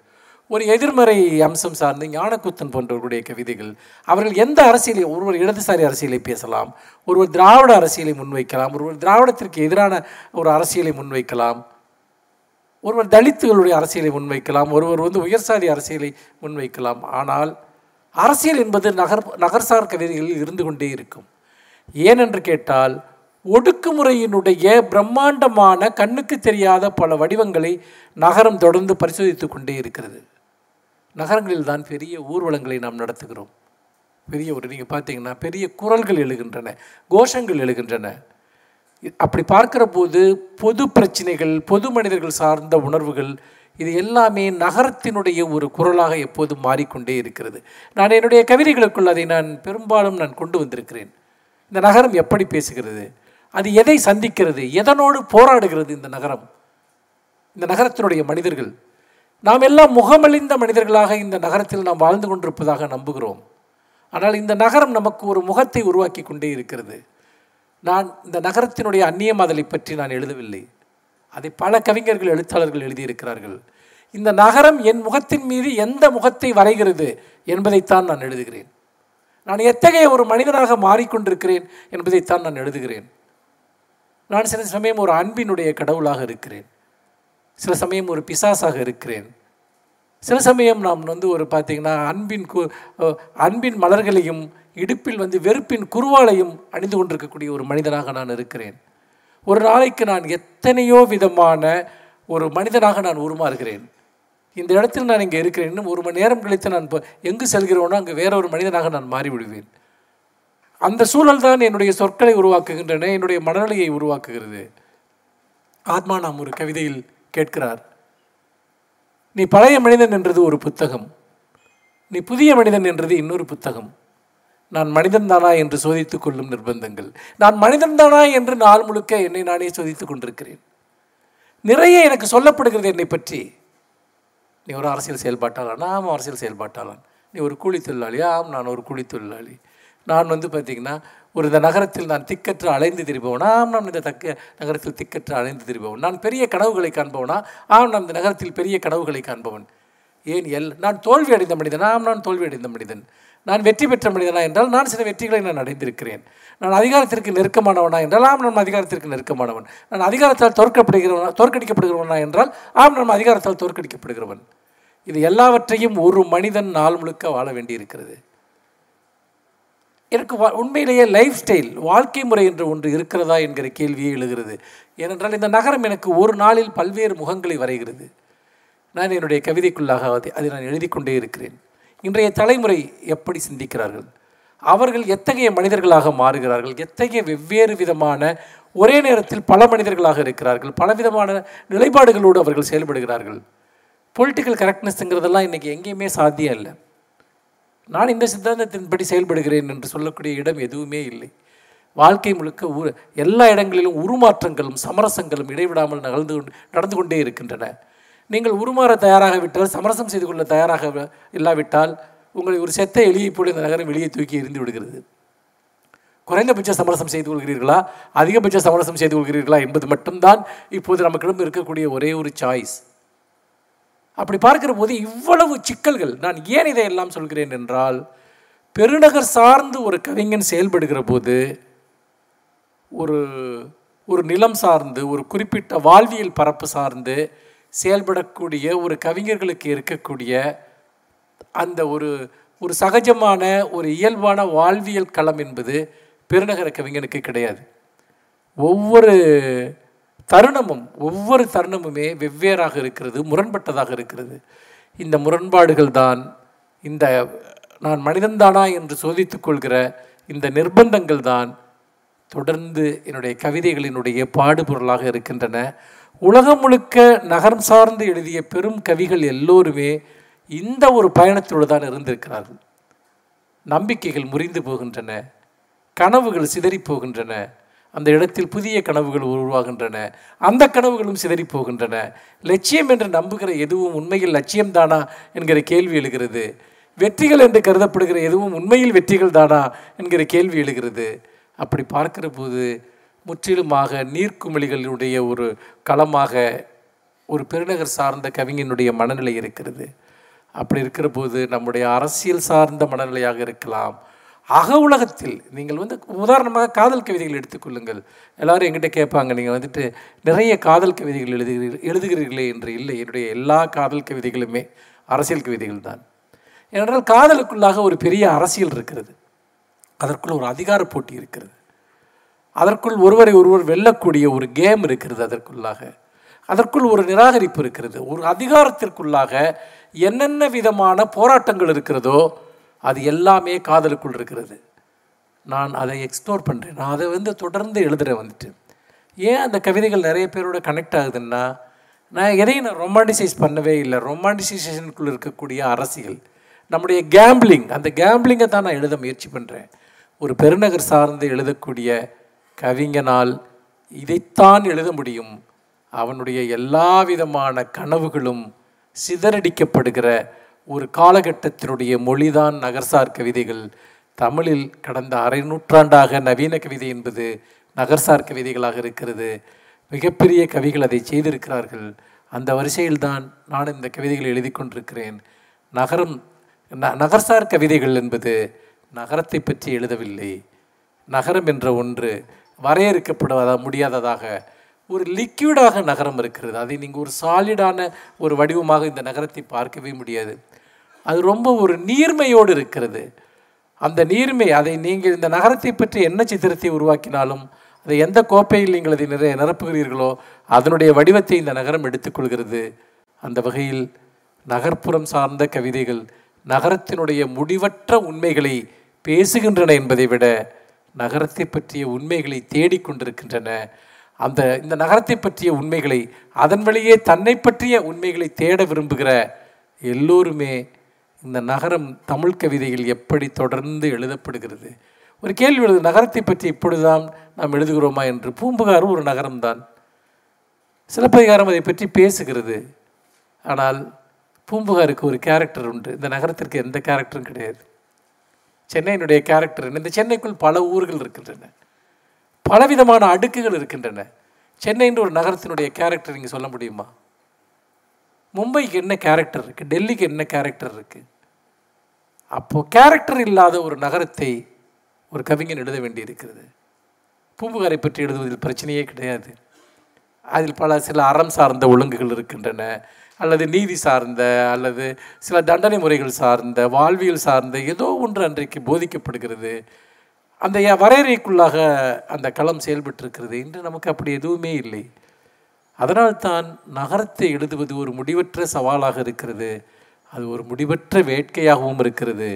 ஒரு எதிர்மறை அம்சம் சார்ந்து ஞானக்குத்தன் போன்றவர்களுடைய கவிதைகள் அவர்கள் எந்த அரசியலை ஒருவர் இடதுசாரி அரசியலை பேசலாம் ஒருவர் திராவிட அரசியலை முன்வைக்கலாம் ஒருவர் திராவிடத்திற்கு எதிரான ஒரு அரசியலை முன்வைக்கலாம் ஒருவர் தலித்துகளுடைய அரசியலை முன்வைக்கலாம் ஒருவர் வந்து உயர்சாதி அரசியலை முன்வைக்கலாம். ஆனால் அரசியல் என்பது நகர் நகர்சார் கவிதைகளில் இருந்து கொண்டே இருக்கும். ஏனென்று கேட்டால் ஒடுக்குமுறையினுடைய பிரம்மாண்டமான கண்ணுக்கு தெரியாத பல வடிவங்களை நகரம் தொடர்ந்து பரிசோதித்து கொண்டே இருக்கிறது. நகரங்களில் தான் பெரிய ஊர்வலங்களை நாம் நடத்துகிறோம். பெரிய ஒரு நீங்கள் பார்த்தீங்கன்னா பெரிய குரல்கள் எழுகின்றன கோஷங்கள் எழுகின்றன. அப்படி பார்க்கிற போது பொது பிரச்சனைகள் பொது மனிதர்கள் சார்ந்த உணர்வுகள் இது எல்லாமே நகரத்தினுடைய ஒரு குரலாக எப்போதும் மாறிக்கொண்டே இருக்கிறது. நான் என்னுடைய கவிதைகளுக்குள் அதை நான் பெரும்பாலும் நான் கொண்டு வந்திருக்கிறேன். இந்த நகரம் எப்படி பேசுகிறது? அது எதை சந்திக்கிறது எதனோடு போராடுகிறது இந்த நகரம்? இந்த நகரத்தினுடைய மனிதர்கள். நாம் எல்லாம் முகமளிந்த மனிதர்களாக இந்த நகரத்தில் நாம் வாழ்ந்து கொண்டிருப்பதாக நம்புகிறோம். ஆனால் இந்த நகரம் நமக்கு ஒரு முகத்தை உருவாக்கி கொண்டே இருக்கிறது. நான் இந்த நகரத்தினுடைய அந்நியமாதலை பற்றி நான் எழுதவில்லை. அதை பல கவிஞர்கள் எழுத்தாளர்கள் எழுதியிருக்கிறார்கள். இந்த நகரம் என் முகத்தின் மீது எந்த முகத்தை வரைகிறது என்பதைத்தான் நான் எழுதுகிறேன். நான் எத்தகைய ஒரு மனிதனாக மாறிக்கொண்டிருக்கிறேன் என்பதைத்தான் நான் எழுதுகிறேன். நான் சில சமயம் ஒரு அன்பினுடைய கடவுளாக இருக்கிறேன். சில சமயம் ஒரு பிசாசாக இருக்கிறேன். சில சமயம் நாம் வந்து ஒரு பார்த்திங்கன்னா அன்பின் கு அன்பின் மலர்களையும் இடுப்பில் வந்து வெறுப்பின் குருவாலையும் அணிந்து கொண்டிருக்கக்கூடிய ஒரு மனிதனாக நான் இருக்கிறேன். ஒரு நாளைக்கு நான் எத்தனையோ விதமான ஒரு மனிதனாக நான் உருமாறுகிறேன். இந்த இடத்தில் நான் இங்கே இருக்கிறேன். இன்னும் ஒரு மணி நேரம் கழித்து நான் இப்போ எங்கு செல்கிறோனோ அங்கே வேற ஒரு மனிதனாக நான் மாறிவிடுவேன். அந்த சூழல் தான் என்னுடைய சொற்களை உருவாக்குகின்றன என்னுடைய மனநிலையை உருவாக்குகிறது. ஆத்மா நாம் ஒரு கவிதையில் கேட்கிறார் நீ பழைய மனிதன் என்றது ஒரு புத்தகம் நீ புதிய மனிதன் என்றது இன்னொரு புத்தகம். நான் மனிதன்தானா என்று சோதித்துக் கொள்ளும் நிர்பந்தங்கள். நான் மனிதன்தானா என்று நாள் முழுக்க என்னை நானே சோதித்துக் கொண்டிருக்கிறேன். நிறைய எனக்கு சொல்லப்படுகிறது என்னை பற்றி. நீ ஒரு அரசியல் செயல்பாட்டாளன்? ஆம் அரசியல் செயல்பாட்டாளன். நீ ஒரு கூலி தொழிலாளி? ஆம் நான் ஒரு கூலி தொழிலாளி. நான் வந்து பார்த்திங்கன்னா ஒரு இந்த நகரத்தில் நான் திக்கற்று அலைந்து திரிபவனா. ஆம் நான் இந்த தக்க நகரத்தில் திக்கற்று அலைந்து திரிபவன். நான் பெரிய கனவுகளை காண்பவனா? ஆம் நான் இந்த நகரத்தில் பெரிய கனவுகளை காண்பவன். ஏன் எல்? நான் தோல்வி அடைந்த மனிதன். ஆம் நான் தோல்வி அடைந்த மனிதன். நான் வெற்றி பெற்ற மனிதனா என்றால் நான் சில வெற்றிகளை நான் அடைந்திருக்கிறேன். நான் அதிகாரத்திற்கு நெருக்கமானவனா என்றால் ஆம் நான் அதிகாரத்திற்கு நெருக்கமானவன். நான் அதிகாரத்தால் தோற்கப்படுகிறவனா தோற்கடிக்கப்படுகிறவனா என்றால் ஆம் நம் அதிகாரத்தால் தோற்கடிக்கப்படுகிறவன். இது எல்லாவற்றையும் ஒரு மனிதன் நாள் முழுக்க வாழ வேண்டியிருக்கிறது. எனக்கு வா- உண்மையிலேயே லைஃப் ஸ்டைல் வாழ்க்கை முறை என்று ஒன்று இருக்கிறதா என்கிற கேள்வியே எழுகிறது. ஏனென்றால் இந்த நகரம் எனக்கு ஒரு நாளில் பல்வேறு முகங்களை வரைகிறது. நான் என்னுடைய கவிதைக்குள்ளாக அதை அதை நான் எழுதி கொண்டே இருக்கிறேன். இன்றைய தலைமுறை எப்படி சிந்திக்கிறார்கள்? அவர்கள் எத்தகைய மனிதர்களாக மாறுகிறார்கள்? எத்தகைய வெவ்வேறு விதமான ஒரே நேரத்தில் பல மனிதர்களாக இருக்கிறார்கள்? பலவிதமான நிலைப்பாடுகளோடு அவர்கள் செயல்படுகிறார்கள்? பொலிட்டிக்கல் கரெக்ட்னஸ்ங்கிறதெல்லாம் இன்றைக்கி எங்கேயுமே சாத்தியம் இல்லை. நான் இந்த சித்தாந்தத்தின்படி செயல்படுகிறேன் என்று சொல்லக்கூடிய இடம் எதுவுமே இல்லை. வாழ்க்கை முழுக்க ஊ எல்லா இடங்களிலும் உருமாற்றங்களும் சமரசங்களும் இடைவிடாமல் நகர்ந்து கொண்டு நடந்து கொண்டே இருக்கின்றன. நீங்கள் உருமாற தயாராக விட்டால் சமரசம் செய்து கொள்ள தயாராக இல்லாவிட்டால் உங்களை ஒரு செத்த எலியைப் போல இந்த நகரம் வெளியே தூக்கி எரிந்து விடுகிறது. குறைந்தபட்ச சமரசம் செய்து கொள்கிறீர்களா? அதிகபட்ச சமரசம் செய்து கொள்கிறீர்களா என்பது மட்டும்தான் இப்போது நமக்கிடம் இருக்கக்கூடிய ஒரே ஒரு சாய்ஸ் அப்படி பார்க்கிற போது இவ்வளவு சிக்கல்கள். நான் ஏன் இதையெல்லாம் சொல்கிறேன் என்றால் பெருநகர் சார்ந்து ஒரு கவிஞன் செயல்படுகிற போது ஒரு ஒரு நிலம் சார்ந்து ஒரு குறிப்பிட்ட வாழ்வியல் பரப்பு சார்ந்து செயல்படக்கூடிய ஒரு கவிஞர்களுக்கு இருக்கக்கூடிய அந்த ஒரு ஒரு சகஜமான ஒரு இயல்பான வாழ்வியல் களம் என்பது பெருநகர கவிஞனுக்கு கிடையாது. ஒவ்வொரு தருணமும் ஒவ்வொரு தருணமுமே வெவ்வேறாக இருக்கிறது முரண்பட்டதாக இருக்கிறது. இந்த முரண்பாடுகள் தான் இந்த நான் மனிதன்தானா என்று சோதித்துக் கொள்கிற இந்த நிர்பந்தங்கள் தான் தொடர்ந்து என்னுடைய கவிதைகளினுடைய பாடுபொருளாக இருக்கின்றன. உலகம் முழுக்க நகரம் சார்ந்து எழுதிய பெரும் கவிகள் எல்லோருமே இந்த ஒரு பயணத்தோடு தான் இருந்திருக்கிறார்கள். நம்பிக்கைகள் முறிந்து போகின்றன. கனவுகள் சிதறி போகின்றன. அந்த இடத்தில் புதிய கனவுகள் உருவாகின்றன. அந்த கனவுகளும் சிதறி போகின்றன. லட்சியம் என்று நம்புகிற எதுவும் உண்மையில் லட்சியம்தானா என்கிற கேள்வி எழுகிறது. வெற்றிகள் என்று கருதப்படுகிற எதுவும் உண்மையில் வெற்றிகள் தானா என்கிற கேள்வி எழுகிறது. அப்படி பார்க்கிற போது முற்றிலுமாக நீர்க்குமிழிகளுடைய ஒரு களமாக ஒரு பெருநகர் சார்ந்த கவிஞனுடைய மனநிலை இருக்கிறது. அப்படி இருக்கிற போது நம்முடைய அரசியல் சார்ந்த மனநிலையாக இருக்கலாம். அக உலகத்தில் நீங்கள் வந்து உதாரணமாக காதல் கவிதைகள் எடுத்துக்கொள்ளுங்கள் எல்லாரும் எங்கிட்ட கேட்பாங்க நீங்கள் வந்துட்டு நிறைய காதல் கவிதைகள் எழுதுகிறீர்கள் எழுதுகிறீர்களே என்று. இல்லை என்னுடைய எல்லா காதல் கவிதைகளுமே அரசியல் கவிதைகள் தான். ஏனென்றால் காதலுக்குள்ளாக ஒரு பெரிய அரசியல் இருக்கிறது. அதற்குள் ஒரு அதிகார போட்டி இருக்கிறது. அதற்குள் ஒருவரை ஒருவர் வெல்லக்கூடிய ஒரு கேம் இருக்கிறது அதற்குள்ளாக. அதற்குள் ஒரு நிராகரிப்பு இருக்கிறது. ஒரு அதிகாரத்திற்குள்ளாக என்னென்ன விதமான போராட்டங்கள் இருக்கிறதோ அது எல்லாமே காதலுக்குள் இருக்கிறது. நான் அதை எக்ஸ்ப்ளோர் பண்ணுறேன் நான் அதை வந்து தொடர்ந்து எழுதுகிறேன் வந்துட்டு. ஏன் அந்த கவிதைகள் நிறைய பேரோட கனெக்ட் ஆகுதுன்னா நான் எதையும் நான் ரொமான்டிசைஸ் பண்ணவே இல்லை. ரொமான்டிசைசேஷனுக்குள்ளே இருக்கக்கூடிய அரசியல் நம்முடைய கேம்பிளிங் அந்த கேம்பிளிங்கை தான் நான் எழுத முயற்சி பண்ணுறேன் ஒரு பெருநகர் சார்ந்து எழுதக்கூடிய கவிஞனால் இதைத்தான் எழுத முடியும். அவனுடைய எல்லா விதமான கனவுகளும் சிதறடிக்கப்படுகிற ஒரு காலகட்டத்தினுடைய மொழிதான் நகர்சார் கவிதைகள். தமிழில் கடந்த அரை நூற்றாண்டாக நவீன கவிதை என்பது நகர்சார் கவிதைகளாக இருக்கிறது. மிகப்பெரிய கவிகள் அதை செய்திருக்கிறார்கள். அந்த வரிசையில்தான் நான் இந்த கவிதைகளை எழுதி கொண்டிருக்கிறேன். நகரம் ந நகர்சார் கவிதைகள் என்பது நகரத்தை பற்றி எழுதவில்லை. நகரம் என்ற ஒன்று வரையறுக்கப்பட முடியாததாக ஒரு லிக்யூடாக நகரம் இருக்கிறது. அதை நீங்கள் ஒரு சாலிடான ஒரு வடிவமாக இந்த நகரத்தை பார்க்கவே முடியாது. அது ரொம்ப ஒரு நீர்மையோடு இருக்கிறது. அந்த நீர்மை அதை நீங்கள் இந்த நகரத்தை பற்றி என்ன சித்திரத்தை உருவாக்கினாலும் அதை எந்த கோப்பையில் நீங்கள் அதை நிறைய நிரப்புகிறீர்களோ அதனுடைய வடிவத்தை இந்த நகரம் எடுத்துக்கொள்கிறது. அந்த வகையில் நகர்ப்புறம் சார்ந்த கவிதைகள் நகரத்தினுடைய முடிவற்ற உண்மைகளை பேசுகின்றன என்பதை விட நகரத்தை பற்றிய உண்மைகளை தேடிக்கொண்டிருக்கின்றன அந்த இந்த நகரத்தை பற்றிய உண்மைகளை அதன் வழியே தன்னை பற்றிய உண்மைகளை தேட விரும்புகிற எல்லோருமே இந்த நகரம் தமிழ் கவிதைகள் எப்படி தொடர்ந்து எழுதப்படுகிறது? ஒரு கேள்வி எழுது நகரத்தை பற்றி இப்பொழுதுதான் நாம் எழுதுகிறோமா என்று. பூம்புகாரும் ஒரு நகரம்தான். சிலப்பதிகாரம் அதை பற்றி பேசுகிறது. ஆனால் பூம்புகாருக்கு ஒரு கேரக்டர் உண்டு. இந்த நகரத்திற்கு எந்த கேரக்டரும் கிடையாது. சென்னையினுடைய கேரக்டர் என்ன? இந்த சென்னைக்குள் பல ஊர்கள் இருக்கின்றன. பலவிதமான அடுக்குகள் இருக்கின்றன. சென்னைன்ற ஒரு நகரத்தினுடைய கேரக்டர் நீங்கள் சொல்ல முடியுமா? மும்பைக்கு என்ன கேரக்டர் இருக்குது டெல்லிக்கு என்ன கேரக்டர் இருக்குது அப்போது கேரக்டர் இல்லாத ஒரு நகரத்தை ஒரு கவிஞன் எழுத வேண்டியிருக்கிறது. பூம்புகாரை பற்றி எழுதுவதில் பிரச்சனையே கிடையாது. அதில் பல சில அறம் சார்ந்த ஒழுங்குகள் இருக்கின்றன. அல்லது நீதி சார்ந்த அல்லது சில தண்டனை முறைகள் சார்ந்த வாழ்வியல் சார்ந்த ஏதோ ஒன்று அன்றைக்கு போதிக்கப்படுகிறது. அந்த வரையறைக்குள்ளாக அந்த களம் செயல்பட்டிருக்கிறது. இன்று நமக்கு அப்படி எதுவுமே இல்லை. அதனால்தான் நகரத்தை எழுதுவது ஒரு முடிவற்ற சவாலாக இருக்கிறது. அது ஒரு முடிவற்ற வேட்கையாகவும் இருக்கிறது.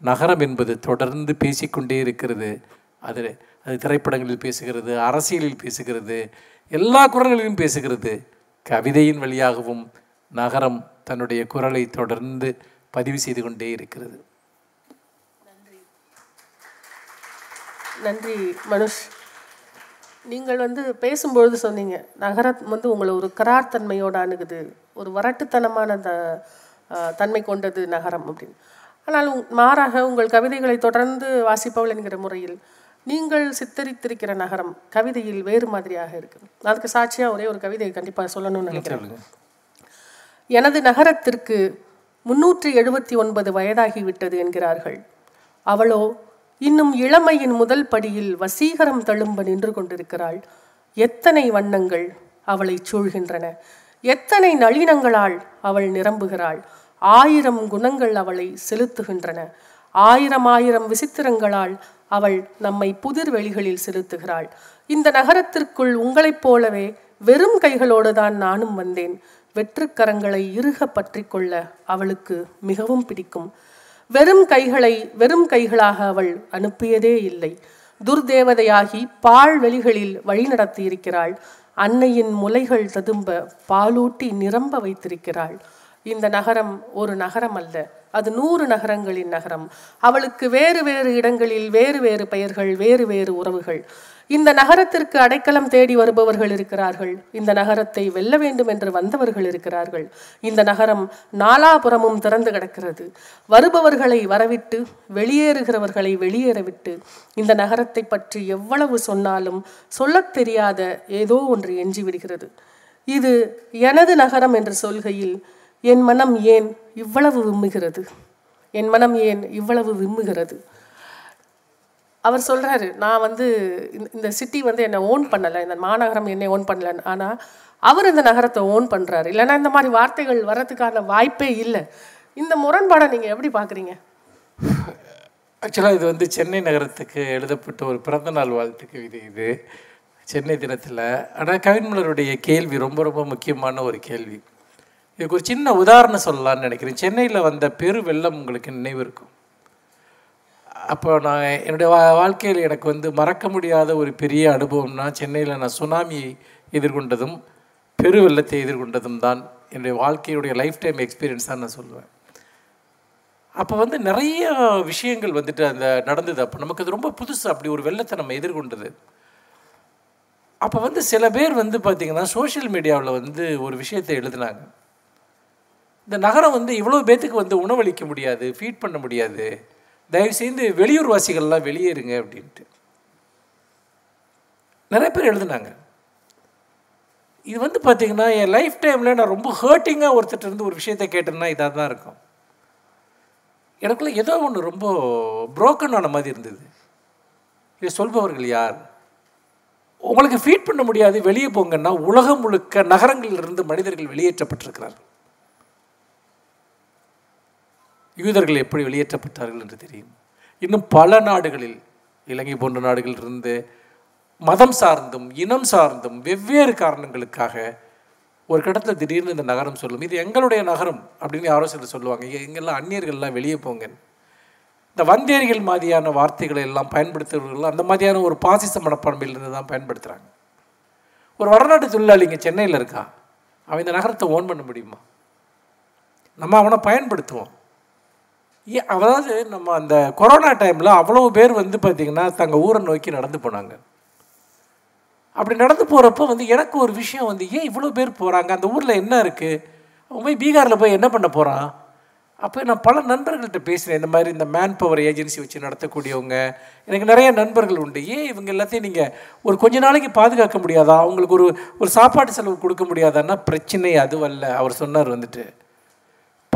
நகரம் என்பது தொடர்ந்து பேசிக்கொண்டே இருக்கிறது. அது அது திரைப்படங்களில் பேசுகிறது அரசியலில் பேசுகிறது எல்லா குரல்களிலும் பேசுகிறது. கவிதையின் வழியாகவும் நகரம் தன்னுடைய குரலை தொடர்ந்து பதிவு செய்து கொண்டே இருக்கிறது. நன்றி மனுஷ். நீங்கள் வந்து பேசும்பொழுது சொன்னீங்க நகரம் வந்து உங்களை ஒரு கரார்த்தன்மையோட அணுகுது. ஒரு வரட்டுத்தனமான அந்த தன்மை கொண்டது நகரம் அப்படின்னு. ஆனால் உங்- மாறாக உங்கள் கவிதைகளை தொடர்ந்து வாசிப்பவள் என்கிற முறையில் நீங்கள் சித்தரித்திருக்கிற நகரம் கவிதையில் வேறு மாதிரியாக இருக்கு அதுக்கு சாட்சியாக ஒரே ஒரு கவிதையை கண்டிப்பாக சொல்லணும்னு நினைக்கிறேன். எனது நகரத்திற்கு முன்னூற்றி எழுபத்தி ஒன்பது வயதாகிவிட்டது என்கிறார்கள். அவளோ இன்னும் இளமையின் முதல் படியில் வசீகரம் தழும்ப நின்று கொண்டிருக்கிறாள். எத்தனை வண்ணங்கள் அவளை சூழ்கின்றன. எத்தனை நளினங்களால் அவள் நிரம்புகிறாள். ஆயிரம் குணங்கள் அவளை செலுத்துகின்றன. ஆயிரம் ஆயிரம் விசித்திரங்களால் அவள் நம்மை புதிர் வெளிகளில் செலுத்துகிறாள். இந்த நகரத்திற்குள் உங்களைப் போலவே வெறும் கைகளோடு தான் நானும் வந்தேன். வெற்றுக்கரங்களை இறுக பற்றி கொள்ள அவளுக்கு மிகவும் பிடிக்கும். வெறும் கைகளை வெறும் கைகளாக அவள் அனுப்பியதே இல்லை. துர்தேவதையாகி பால் வெளிகளில் வழிநடத்தி அன்னையின் முலைகள் ததும்ப பாலூட்டி நிரம்ப வைத்திருக்கிறாள். இந்த நகரம் ஒரு நகரம் அல்ல. அது நூறு நகரங்களின் நகரம். அவளுக்கு வேறு வேறு இடங்களில் வேறு வேறு பெயர்கள் வேறு வேறு உறவுகள். இந்த நகரத்திற்கு அடைக்கலம் தேடி வருபவர்கள் இருக்கிறார்கள். இந்த நகரத்தை வெல்ல வேண்டும் என்று வந்தவர்கள் இருக்கிறார்கள். இந்த நகரம் நாலாபுறமும் திறந்து கிடக்கிறது. வருபவர்களை வரவிட்டு வெளியேறுகிறவர்களை வெளியேறவிட்டு இந்த நகரத்தை பற்றி எவ்வளவு சொன்னாலும் சொல்லத் தெரியாத ஏதோ ஒன்று எஞ்சி விடுகிறது இது எனது நகரம் என்று சொல்கையில் என் மனம் ஏன் இவ்வளவு விம்முகிறது? என் மனம் ஏன் இவ்வளவு விம்முகிறது? அவர் சொல்கிறாரு நான் வந்து இந்த- இந்த சிட்டி வந்து என்னை ஓன் பண்ணலை இந்த மாநகரம் என்னை ஓன் பண்ணலன்னு ஆனால் அவர் இந்த நகரத்தை ஓன் பண்ணுறாரு இல்லைன்னா இந்த மாதிரி வார்த்தைகள் வர்றதுக்கான வாய்ப்பே இல்லை. இந்த முரண்பாடை நீங்கள் எப்படி பார்க்குறீங்க? ஆக்சுவலாக இது வந்து சென்னை நகரத்துக்கு எழுதப்பட்ட ஒரு பிறந்தநாள் வாழ்த்து கவிதை இது. சென்னை தினத்தில் ஆனால் கவின்மலருடைய கேள்வி ரொம்ப ரொம்ப முக்கியமான ஒரு கேள்வி. இதுக்கு ஒரு சின்ன உதாரணம் சொல்லலான்னு நினைக்கிறேன். சென்னையில் வந்த பெரு வெள்ளம் உங்களுக்கு நினைவு இருக்கும். அப்போ நான் என்னுடைய வா வாழ்க்கையில் எனக்கு வந்து மறக்க முடியாத ஒரு பெரிய அனுபவம்னா சென்னையில் நான் சுனாமியை எதிர்கொண்டதும் பெரு வெள்ளத்தை எதிர்கொண்டதும் தான் என்னுடைய வாழ்க்கையுடைய லைஃப் டைம் எக்ஸ்பீரியன்ஸாக நான் சொல்லுவேன். அப்போ வந்து நிறைய விஷயங்கள் வந்துட்டு அந்த நடந்தது. அப்போ நமக்கு அது ரொம்ப புதுசு. அப்படி ஒரு வெள்ளத்தை நம்ம எதிர்கொண்டது. அப்போ வந்து சில பேர் வந்து பார்த்திங்கன்னா சோஷியல் மீடியாவில் வந்து ஒரு விஷயத்தை எழுதினாங்க. இந்த நகரம் வந்து இவ்வளோ பேத்துக்கு வந்து உணவளிக்க முடியாது ஃபீட் பண்ண முடியாது. தயவுசெய்து வெளியூர் வாசிகள்லாம் வெளியேறுங்க அப்படின்ட்டு. நிறைய பேர் எழுதுனாங்க. இது வந்து பார்த்திங்கன்னா என் லைஃப் டைமில் நான் ரொம்ப ஹர்ட்டிங்காக ஒருத்தர் இருந்து ஒரு விஷயத்தை கேட்டேன்னா இதாக தான் இருக்கும். எனக்குள்ள ஏதோ ஒன்று ரொம்ப ப்ரோக்கன் ஆன மாதிரி இருந்தது. இதை சொல்பவர்கள் யார்? உங்களுக்கு ஃபீட் பண்ண முடியாது வெளியே போங்கன்னா உலகம் முழுக்க நகரங்களிலிருந்து மனிதர்கள் வெளியேற்றப்பட்டிருக்கிறார்கள். யூதர்கள் எப்படி வெளியேற்றப்பட்டார்கள் என்று தெரியும். இன்னும் பல நாடுகளில் இலங்கை போன்ற நாடுகளில் இருந்து மதம் சார்ந்தும் இனம் சார்ந்தும் வெவ்வேறு காரணங்களுக்காக ஒரு கட்டத்தில் திடீர்னு இந்த நகரம் சொல்லும். இது எங்களுடைய நகரம் அப்படின்னு யாரோ சிலர் சொல்லுவாங்க. எங்கெல்லாம் அந்நியர்கள்லாம் வெளியே போங்க இந்த வந்தேரிகள் மாதிரியான வார்த்தைகளை எல்லாம் பயன்படுத்துகிறவர்கள் அந்த மாதிரியான ஒரு பாசிச மனப்பான்மையிலிருந்து தான் பயன்படுத்துகிறாங்க ஒரு வடநாட்டு தொழிலாளி இங்கே சென்னையில் இருக்கா? அவன் இந்த நகரத்தை ஓன் பண்ண முடியுமா? நம்ம அவனை பயன்படுத்துவோம். அதாவது நம்ம அந்த கொரோனா டைமில் அவ்வளவு பேர் வந்து பார்த்திங்கன்னா தங்கள் ஊரை நோக்கி நடந்து போனாங்க. அப்படி நடந்து போகிறப்போ வந்து எனக்கு ஒரு விஷயம் வந்து ஏன் இவ்வளோ பேர் போகிறாங்க அந்த ஊரில் என்ன இருக்குது அவன் போய் பீகாரில் போய் என்ன பண்ண போகிறான் அப்போ நான் பல நண்பர்கள்ட்ட பேசினேன். இந்த மாதிரி இந்த மேன் பவர் ஏஜென்சி வச்சு நடத்தக்கூடியவங்க. எனக்கு நிறைய நண்பர்கள் உண்டு. ஏன் இவங்க எல்லாத்தையும் நீங்கள் ஒரு கொஞ்ச நாளைக்கு பாதுகாக்க முடியாதா? அவங்களுக்கு ஒரு ஒரு சாப்பாட்டு செலவு கொடுக்க முடியாதான்னா பிரச்சனை அதுவல்ல. அவர் சொன்னார் வந்துட்டு.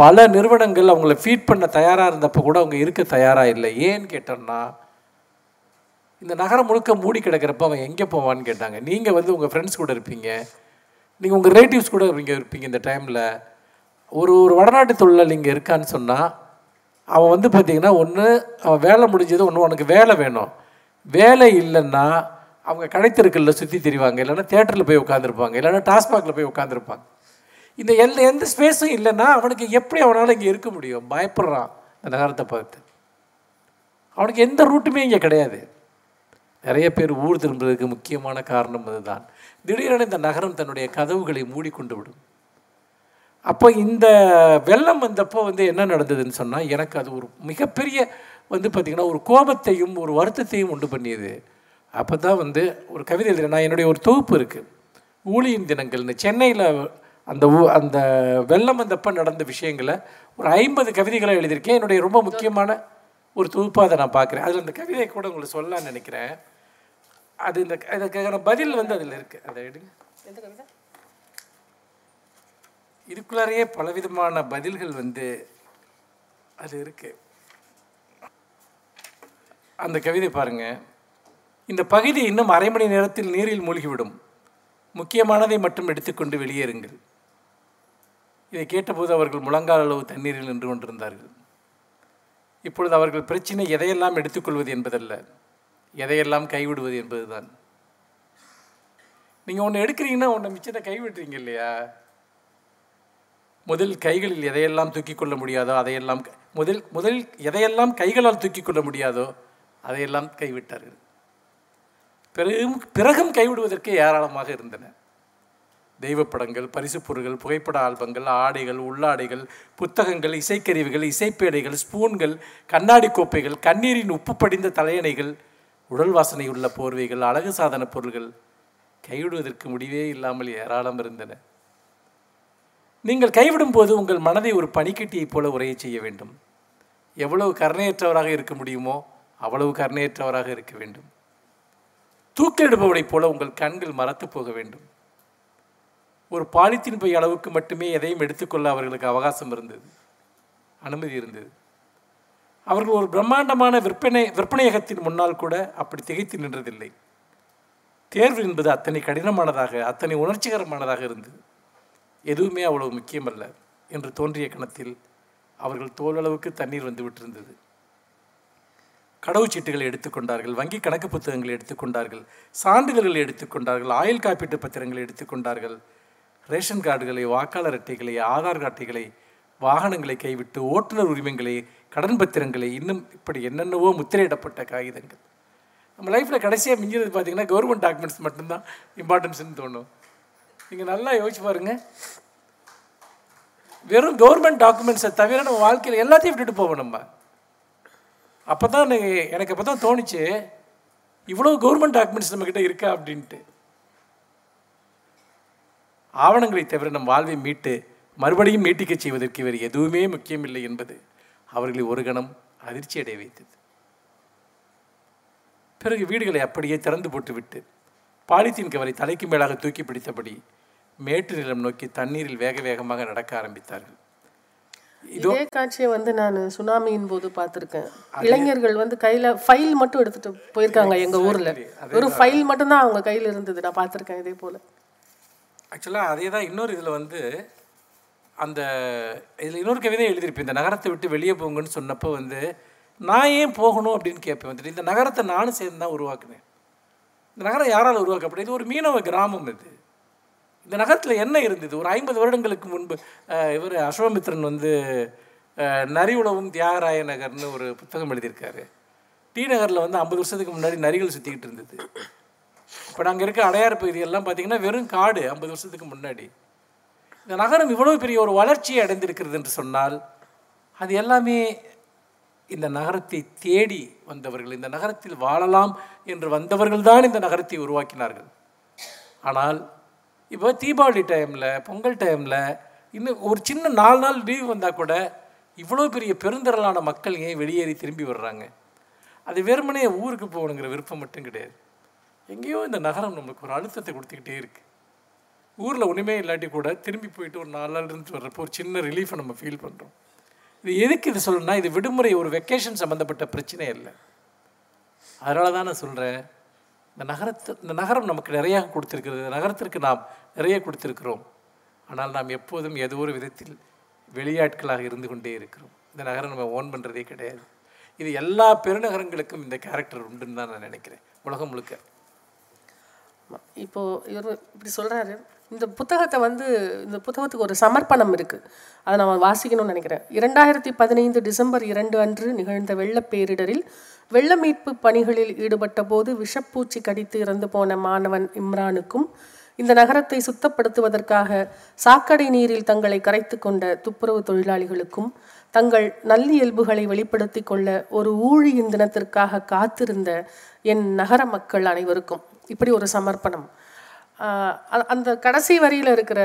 பல நிறுவனங்கள் அவங்கள ஃபீட் பண்ண தயாராக இருந்தப்போ கூட அவங்க இருக்க தயாராக இல்லை. ஏன்னு கேட்டோம்னா இந்த நகரம் முழுக்க மூடி கிடக்கிறப்ப அவன் எங்கே போவான்னு கேட்டாங்க. நீங்கள் வந்து உங்கள் ஃப்ரெண்ட்ஸ் கூட இருப்பீங்க. நீங்கள் உங்கள் ரிலேட்டிவ்ஸ் கூட இங்கே இருப்பீங்க இந்த டைமில் ஒரு ஒரு வடநாட்டு தொழிலாளி இங்கே இருக்கான்னு சொன்னால் அவன் வந்து பார்த்தீங்கன்னா ஒன்று அவன் வேலை முடிஞ்சது ஒன்று உனக்கு வேலை வேணும். வேலை இல்லைன்னா அவங்க கடைத்தெருக்களில் சுற்றி தெரிவாங்க. இல்லைன்னா தேட்டரில் போய் உட்காந்துருப்பாங்க இல்லைன்னா டாஸ்மாகில் போய் உட்காந்துருப்பாங்க இந்த எந்த எந்த ஸ்பேஸும் இல்லைன்னா அவனுக்கு எப்படி அவனால் இங்கே இருக்க முடியும்? பயப்படுறான். இந்த நகரத்தை பார்த்து. அவனுக்கு எந்த ரூட்டுமே இங்கே கிடையாது. நிறைய பேர் ஊர் திரும்புறதுக்கு முக்கியமான காரணம் அதுதான். திடீரென இந்த நகரம் தன்னுடைய கதவுகளை மூடிக்கொண்டு விடும். அப்போ இந்த வெள்ளம் வந்தப்போ வந்து என்ன நடந்ததுன்னு சொன்னால் எனக்கு அது ஒரு மிகப்பெரிய வந்து பார்த்திங்கன்னா ஒரு கோபத்தையும் ஒரு வருத்தத்தையும் உண்டு பண்ணியது. அப்போ தான் வந்து ஒரு கவிதை எழுதுறேன். நான் என்னுடைய ஒரு தொகுப்பு இருக்குது ஊழியின் தினங்கள்னு. சென்னையில் அந்த ஊ அந்த வெள்ளம் வந்தப்போ நடந்த விஷயங்களை ஒரு ஐம்பது கவிதைகளை எழுதியிருக்கேன். என்னுடைய ரொம்ப முக்கியமான ஒரு தொகுப்பாக அதை நான் பார்க்குறேன். அதில் அந்த கவிதையை கூட உங்களுக்கு சொல்லலாம்னு நினைக்கிறேன். அது இந்த அதுக்கான பதில் வந்து அதில் இருக்குது அதை எடுங்க. இதுக்குள்ளாரையே பலவிதமான பதில்கள் வந்து அது இருக்கு. அந்த கவிதை பாருங்க. இந்த பகுதி இன்னும் அரை மணி நேரத்தில் நீரில் மூழ்கிவிடும். முக்கியமானதை மட்டும் எடுத்துக்கொண்டு வெளியேறுங்கள். இதை கேட்டபோது அவர்கள் முழங்கால் அளவு தண்ணீரில் நின்று கொண்டிருந்தார்கள். இப்பொழுது அவர்கள் பிரச்சனை எதையெல்லாம் எடுத்துக்கொள்வது என்பதல்ல. எதையெல்லாம் கைவிடுவது என்பதுதான். நீங்கள் ஒன்று எடுக்கிறீங்கன்னா ஒன்றை மிச்சத்தை கைவிடுறீங்க இல்லையா? முதல் கைகளில் எதையெல்லாம் தூக்கிக் கொள்ள முடியாதோ அதையெல்லாம் முதல் முதல் எதையெல்லாம் கைகளால் தூக்கி கொள்ள முடியாதோ அதையெல்லாம் கைவிட்டார்கள். பிறகும் பிறகும் கைவிடுவதற்கு ஏராளமாக இருந்தன. தெய்வப்படங்கள் பரிசு பொருட்கள் புகைப்பட ஆல்பங்கள் ஆடைகள் உள்ளாடைகள் புத்தகங்கள் இசைக்கருவிகள் இசைப்பேடைகள் ஸ்பூன்கள் கண்ணாடி கோப்பைகள் கண்ணீரின் உப்பு படிந்த தலையணைகள் உடல் வாசனை உள்ள போர்வைகள் அழகு சாதன பொருள்கள் கைவிடுவதற்கு முடிவே இல்லாமல் ஏராளம் இருந்தன. நீங்கள் கைவிடும் போது உங்கள் மனதை ஒரு பனிக்கட்டியைப் போல உரையை செய்ய வேண்டும். எவ்வளவு கருணையற்றவராக இருக்க முடியுமோ அவ்வளவு கருணையற்றவராக இருக்க வேண்டும். தூக்கிலிடுபவனைப் போல உங்கள் கண்கள் மறத்து போக வேண்டும். ஒரு பாலித்தீன் பை அளவுக்கு மட்டுமே எதையும் எடுத்துக்கொள்ள அவர்களுக்கு அவகாசம் இருந்தது. அனுமதி இருந்தது. அவர்கள் ஒரு பிரம்மாண்டமான விற்பனை விற்பனையகத்தின் முன்னால் கூட அப்படி திகைத்து நின்றதில்லை. தேர்வு என்பது அத்தனை கடினமானதாக அத்தனை உணர்ச்சிகரமானதாக இருந்தது. எதுவுமே அவ்வளவு முக்கியமல்ல என்று தோன்றிய கணத்தில் அவர்கள் தோளளவுக்கு தண்ணீர் வந்து விட்டிருந்தது. கடவுச்சீட்டுகளை எடுத்துக்கொண்டார்கள் வங்கி கணக்கு புத்தகங்களை எடுத்துக்கொண்டார்கள் சான்றிதழ்களை எடுத்துக்கொண்டார்கள் ஆயுள் காப்பீட்டு பத்திரங்களை எடுத்துக்கொண்டார்கள் ரேஷன் கார்டுகளை வாக்காளர் அட்டைகளை ஆதார் அட்டைகளை வாகனங்களை கைவிட்டு ஓட்டுநர் உரிமங்களை கடன் பத்திரங்களை இன்னும் இப்படி என்னென்னவோ முத்திரையிடப்பட்ட காகிதங்கள். நம்ம லைஃப்பில் கடைசியாக மிஞ்சிறது பார்த்தீங்கன்னா கவர்மெண்ட் டாக்குமெண்ட்ஸ் மட்டும்தான் இம்பார்ட்டன்ஸ்னு தோணும். நீங்கள் நல்லா யோசிச்சு பாருங்க. வெறும் கவர்மெண்ட் டாக்குமெண்ட்ஸை தவிர நம்ம வாழ்க்கையில் எல்லாத்தையும் விட்டுட்டு போவோம் நம்ம. அப்போ தான் எனக்கு அப்போ தான் தோணுச்சு இவ்வளோ கவர்மெண்ட் டாக்குமெண்ட்ஸ் நம்மக்கிட்ட இருக்கா அப்படின்ட்டு. ஆவணங்களை தவிர நம் வாழ்வை மீட்டு மறுபடியும் மீட்டிக்கச் செய்வதற்கு வேறு எதுவுமே முக்கியமில்லை என்பது அவர்களை ஒரு கணம் அதிர்ச்சி அடைய வைத்தது. பிறகு வீடுகளை அப்படியே திறந்து போட்டுவிட்டு பாலித்தீன் கவரை தலைக்கு மேலாக தூக்கி பிடித்தபடி மேட்டு நிலம் நோக்கி தண்ணீரில் வேக வேகமாக நடக்க ஆரம்பித்தார்கள். இதே காட்சியை வந்து நான் சுனாமியின் போது பார்த்துருக்கேன். இளைஞர்கள் வந்து கையில ஃபைல் மட்டும் எடுத்துட்டு போயிருக்காங்க எங்க ஊர்ல. வெறும் ஃபைல் மட்டும்தான் அவங்க கையில இருந்தது. நான் பார்த்துருக்கேன் இதே போல. ஆக்சுவலாக அதே தான் இன்னொரு இதில் வந்து அந்த இதில் இன்னொரு கவிதை எழுதியிருப்பேன். இந்த நகரத்தை விட்டு வெளியே போங்கன்னு சொன்னப்போ வந்து நான் ஏன் போகணும் அப்படின்னு கேட்பேன். வந்துட்டு இந்த நகரத்தை நானும் சேர்ந்து தான் உருவாக்குனேன். இந்த நகரம் யாரால் உருவாக்கப்பட்டது? இது ஒரு மீனவ கிராமம் இது. இந்த நகரத்தில் என்ன இருந்தது? ஒரு ஐம்பது வருடங்களுக்கு முன்பு இவர் அஸ்வமித்ரன் வந்து நரி உலவும் தியாகராய நகர்னு ஒரு புத்தகம் எழுதியிருக்காரு. டி நகரில் வந்து ஐம்பது வருஷத்துக்கு முன்னாடி நரிகள் சுற்றிக்கிட்டு இருந்தது. இப்போ நாங்கள் இருக்க அடையாறு பகுதியெல்லாம் பார்த்தீங்கன்னா வெறும் காடு ஐம்பது வருஷத்துக்கு முன்னாடி. இந்த நகரம் இவ்வளோ பெரிய ஒரு வளர்ச்சியை அடைந்திருக்கிறது என்று சொன்னால் அது எல்லாமே இந்த நகரத்தை தேடி வந்தவர்கள் இந்த நகரத்தில் வாழலாம் என்று வந்தவர்கள் தான் இந்த நகரத்தை உருவாக்கினார்கள். ஆனால் இப்போ தீபாவளி டைமில் பொங்கல் டைமில் இன்னும் ஒரு சின்ன நாலு நாள் லீவ் வந்தால் கூட இவ்வளோ பெரிய பெருந்திரளான மக்கள் ஏன் வெளியேறி திரும்பி வர்றாங்க? அது வெறுமனே ஊருக்கு போகணுங்கிற விருப்பம் மட்டும் கிடையாது. எங்கேயோ இந்த நகரம் நம்மளுக்கு ஒரு அழுத்தத்தை கொடுத்துக்கிட்டே இருக்குது ஊரில் ஒன்றுமே இல்லாட்டி கூட திரும்பி போயிட்டு ஒரு நாலு நாள் இருந்து வர்றப்போ ஒரு சின்ன ரிலீஃபை நம்ம ஃபீல் பண்ணுறோம் இது எதுக்கு இது சொல்லணும்னா இது விடுமுறை ஒரு வெக்கேஷன் சம்மந்தப்பட்ட பிரச்சனை இல்லை அதனால தான் நான் சொல்கிறேன் இந்த நகரத்து இந்த நகரம் நமக்கு நிறையா கொடுத்துருக்கிறது நகரத்திற்கு நாம் நிறைய கொடுத்துருக்கிறோம். ஆனால் நாம் எப்போதும் ஏதோ ஒரு விதத்தில் வெளியாட்களாக இருந்து கொண்டே இருக்கிறோம். இந்த நகரம் நம்ம ஓன் பண்ணுறதே கிடையாது. இது எல்லா பெருநகரங்களுக்கும் இந்த கேரக்டர் உண்டுன்னு தான் நான் நினைக்கிறேன் உலகம் முழுக்க. இப்போது இவர் இப்படி சொல்கிறாரு இந்த புத்தகத்தை வந்து இந்த புத்தகத்துக்கு ஒரு சமர்ப்பணம் இருக்குது அதை நான் வாசிக்கணும்னு நினைக்கிறேன். இரண்டாயிரத்தி பதினைந்து டிசம்பர் இரண்டு அன்று நிகழ்ந்த வெள்ளப்பேரிடரில் வெள்ள மீட்பு பணிகளில் ஈடுபட்ட போது விஷப்பூச்சி கடித்து இறந்து போன மாணவன் இம்ரானுக்கும் இந்த நகரத்தை சுத்தப்படுத்துவதற்காக சாக்கடை நீரில் தங்களை கரைத்து கொண்ட துப்புரவு தொழிலாளிகளுக்கும் தங்கள் நல்லியல்புகளை வெளிப்படுத்தி கொள்ள ஒரு ஊழியின் தினத்திற்காக காத்திருந்த என் நகர மக்கள் அனைவருக்கும் இப்படி ஒரு சமர்ப்பணம். அ- அந்த கடைசி வரியில் இருக்கிற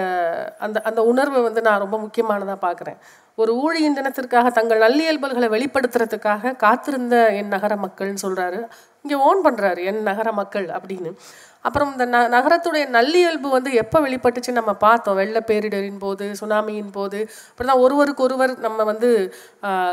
அந்த அந்த உணர்வை வந்து நான் ரொம்ப முக்கியமானதாக பார்க்குறேன் ஒரு ஊழியின் தினத்திற்காக தங்கள் நல்லியல்புகளை வெளிப்படுத்துறதுக்காக காத்திருந்த என் நகர மக்கள்னு சொல்கிறாரு இங்கே ஓன் பண்ணுறாரு என் நகர மக்கள் அப்படின்னு. அப்புறம் இந்த ந நகரத்துடைய நல்லியல்பு வந்து எப்போ வெளிப்பட்டுச்சு நம்ம பார்த்தோம். வெள்ள பேரிடரின் போது சுனாமியின் போது. அப்புறம் தான் ஒருவருக்கு ஒருவர் நம்ம வந்து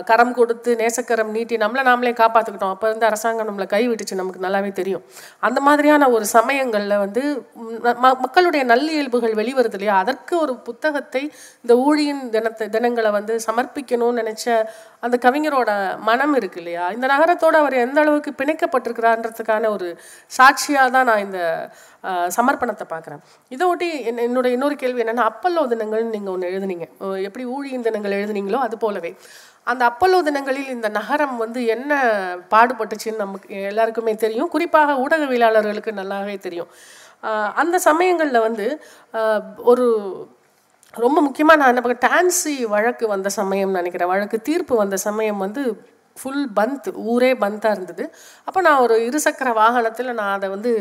கரம் கொடுத்து நேசக்கரம் நீட்டி நம்மளை நாமளே காப்பாற்றுக்கிட்டோம் அப்போ வந்து அரசாங்கம் நம்மளை கைவிட்டுச்சு நமக்கு நல்லாவே தெரியும். அந்த மாதிரியான ஒரு சமயங்களில் வந்து ம- மக்களுடைய நல்லியல்புகள் வெளிவருது இல்லையா? அதற்கு ஒரு புத்தகத்தை இந்த ஊழியின் தினத்தை தினங்களை வந்து சமர்ப்பிக்கணும்னு நினச்ச அந்த கவிஞரோட மனம் இருக்கு இல்லையா? இந்த நகரத்தோட அவர் எந்த அளவுக்கு பிணைக்கப்பட்டிருக்கிறான்றதுக்கான ஒரு சாட்சியாக தான் நான் இந்த சமர்ப்பணத்தை பார்க்குறேன். இதை ஒட்டி என் என்னோட இன்னொரு கேள்வி என்னென்னா அப்பல்லோ தினங்கள்னு நீங்கள் ஒன்று எழுதுனீங்க. எப்படி ஊழியின் தினங்கள் எழுதுனீங்களோ அது போலவே. அந்த அப்பல்லோ தினங்களில் இந்த நகரம் வந்து என்ன பாடுபட்டுச்சுன்னு நமக்கு எல்லாருக்குமே தெரியும். குறிப்பாக ஊடகவியலாளர்களுக்கு நல்லாவே தெரியும். அந்த சமயங்களில் வந்து ஒரு ரொம்ப முக்கியமாக நான் என்ன பார்க்க டான்சி வழக்கு வந்த சமயம் நினைக்கிறேன். வழக்கு தீர்ப்பு வந்த சமயம் வந்து ஃபுல் பந்த் ஊரே பந்தாக இருந்தது. அப்போ நான் ஒரு இருசக்கர வாகனத்தில் நான் அதை வந்து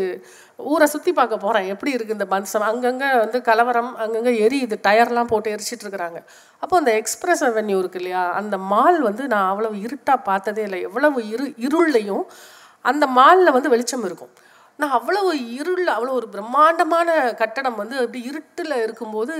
ஊரை சுற்றி பார்க்க போகிறேன் எப்படி இருக்குது இந்த பந்த் அங்கங்கே வந்து கலவரம் அங்கங்கே எரியுது டயர்லாம் போட்டு எரிச்சிட்டு இருக்கிறாங்க. அப்போ அந்த எக்ஸ்பிரஸ் அவென்யூ இருக்கு இல்லையா? அந்த மால் வந்து நான் அவ்வளவு இருட்டாக பார்த்ததே இல்லை. எவ்வளவு இரு இருள்லையும் அந்த மாலில் வந்து வெளிச்சம் இருக்கும். நான் அவ்வளவு இருள் அவ்வளோ ஒரு பிரம்மாண்டமான கட்டடம் வந்து அப்படி இருட்டில் இருக்கும்போது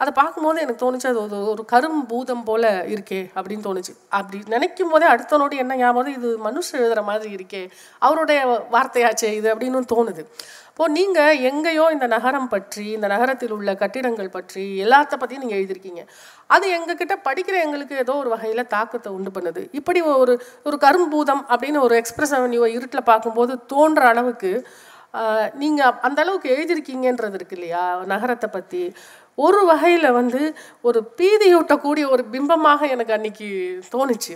அதை பார்க்கும்போது எனக்கு தோணுச்சு அது ஒரு ஒரு கரும் பூதம் போல இருக்கே அப்படின்னு தோணுச்சு. அப்படி நினைக்கும் போதே அடுத்தனோடு என்ன ஞாபகம் இது மனுஷன் எழுதுகிற மாதிரி இருக்கே அவருடைய வார்த்தையாச்சே இது அப்படின்னு தோணுது. இப்போ நீங்கள் எங்கேயோ இந்த நகரம் பற்றி இந்த நகரத்தில் உள்ள கட்டிடங்கள் பற்றி எல்லாத்த பற்றியும் நீங்கள் எழுதியிருக்கீங்க. அது எங்ககிட்ட படிக்கிற எங்களுக்கு ஏதோ ஒரு வகையில் தாக்கத்தை உண்டு பண்ணுது. இப்படி ஒரு ஒரு கரும்பூதம் அப்படின்னு ஒரு எக்ஸ்பிரஸ் அவென்யூவை இருட்டில் பார்க்கும்போது தோன்ற அளவுக்கு நீங்கள் அந்த அளவுக்கு எழுதியிருக்கீங்கன்றது இருக்கு இல்லையா? நகரத்தை பற்றி ஒரு வகையில் வந்து ஒரு பீதியூட்டக்கூடிய ஒரு பிம்பமாக எனக்கு அன்னைக்கு தோணுச்சு.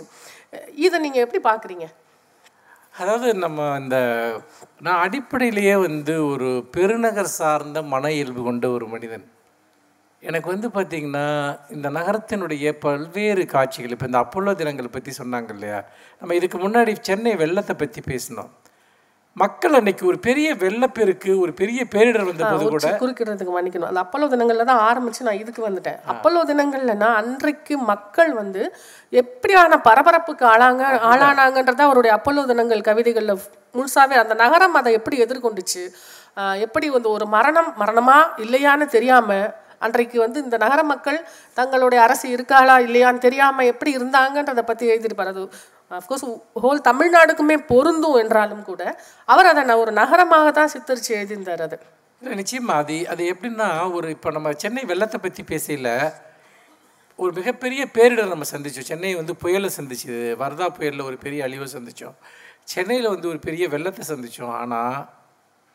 இதை நீங்கள் எப்படி பார்க்குறீங்க அதாவது நம்ம இந்த நான் அடிப்படையிலேயே வந்து ஒரு பெருநகர் சார்ந்த மன இயல்பு கொண்ட ஒரு மனிதன். எனக்கு வந்து பார்த்திங்கன்னா இந்த நகரத்தினுடைய பல்வேறு காட்சிகள் இப்போ இந்த அப்போலோ தினங்கள் பற்றி சொன்னாங்க இல்லையா? நம்ம இதுக்கு முன்னாடி சென்னை வெள்ளத்தை பற்றி பேசினோம். மக்கள் அன்னைக்கு ஒரு பெரிய வெள்ளப்பெருக்கு ஒரு பெரிய பேரிடர் வந்தபோது கூட உச்சி குறுக்கிறதுக்கு மன்னிக்கணும். அந்த அப்பல்லோ தினங்கள்ல தான் ஆரம்பிச்சு நான் இதுக்கு வந்துட்டேன். அப்பல்லோ தினங்கள்லனா அன்றைக்கு மக்கள் வந்து எப்படியான பரபரப்புக்கு ஆளாங்க ஆளானாங்கன்றத அவருடைய அப்பல்லோ தினங்கள் கவிதைகள்ல முழுசாவே அந்த நகரம் அதை எப்படி எதிர்கொண்டுச்சு எப்படி வந்து ஒரு மரணம் மரணமா இல்லையான்னு தெரியாம அன்றைக்கு வந்து இந்த நகர மக்கள் தங்களுடைய அரசு இருக்காளா இல்லையான்னு தெரியாம எப்படி இருந்தாங்கன்றதை பத்தி எழுதியிருப்பார். அது அஃப்கோர்ஸ் ஹோல் தமிழ்நாடுக்குமே பொருந்தும் என்றாலும் கூட அவர் அதை நான் ஒரு நகரமாக தான் சித்தரித்து எழுதியிருந்தார் அது இல்லை நிச்சயமா அது அது எப்படின்னா ஒரு இப்போ நம்ம சென்னை வெள்ளத்தை பற்றி பேசல ஒரு மிகப்பெரிய பேரிடர் நம்ம சந்திச்சோம் சென்னை வந்து புயலை சந்திச்சுது வரதா புயலில் ஒரு பெரிய அழிவை சந்தித்தோம் சென்னையில் வந்து ஒரு பெரிய வெள்ளத்தை சந்தித்தோம் ஆனால்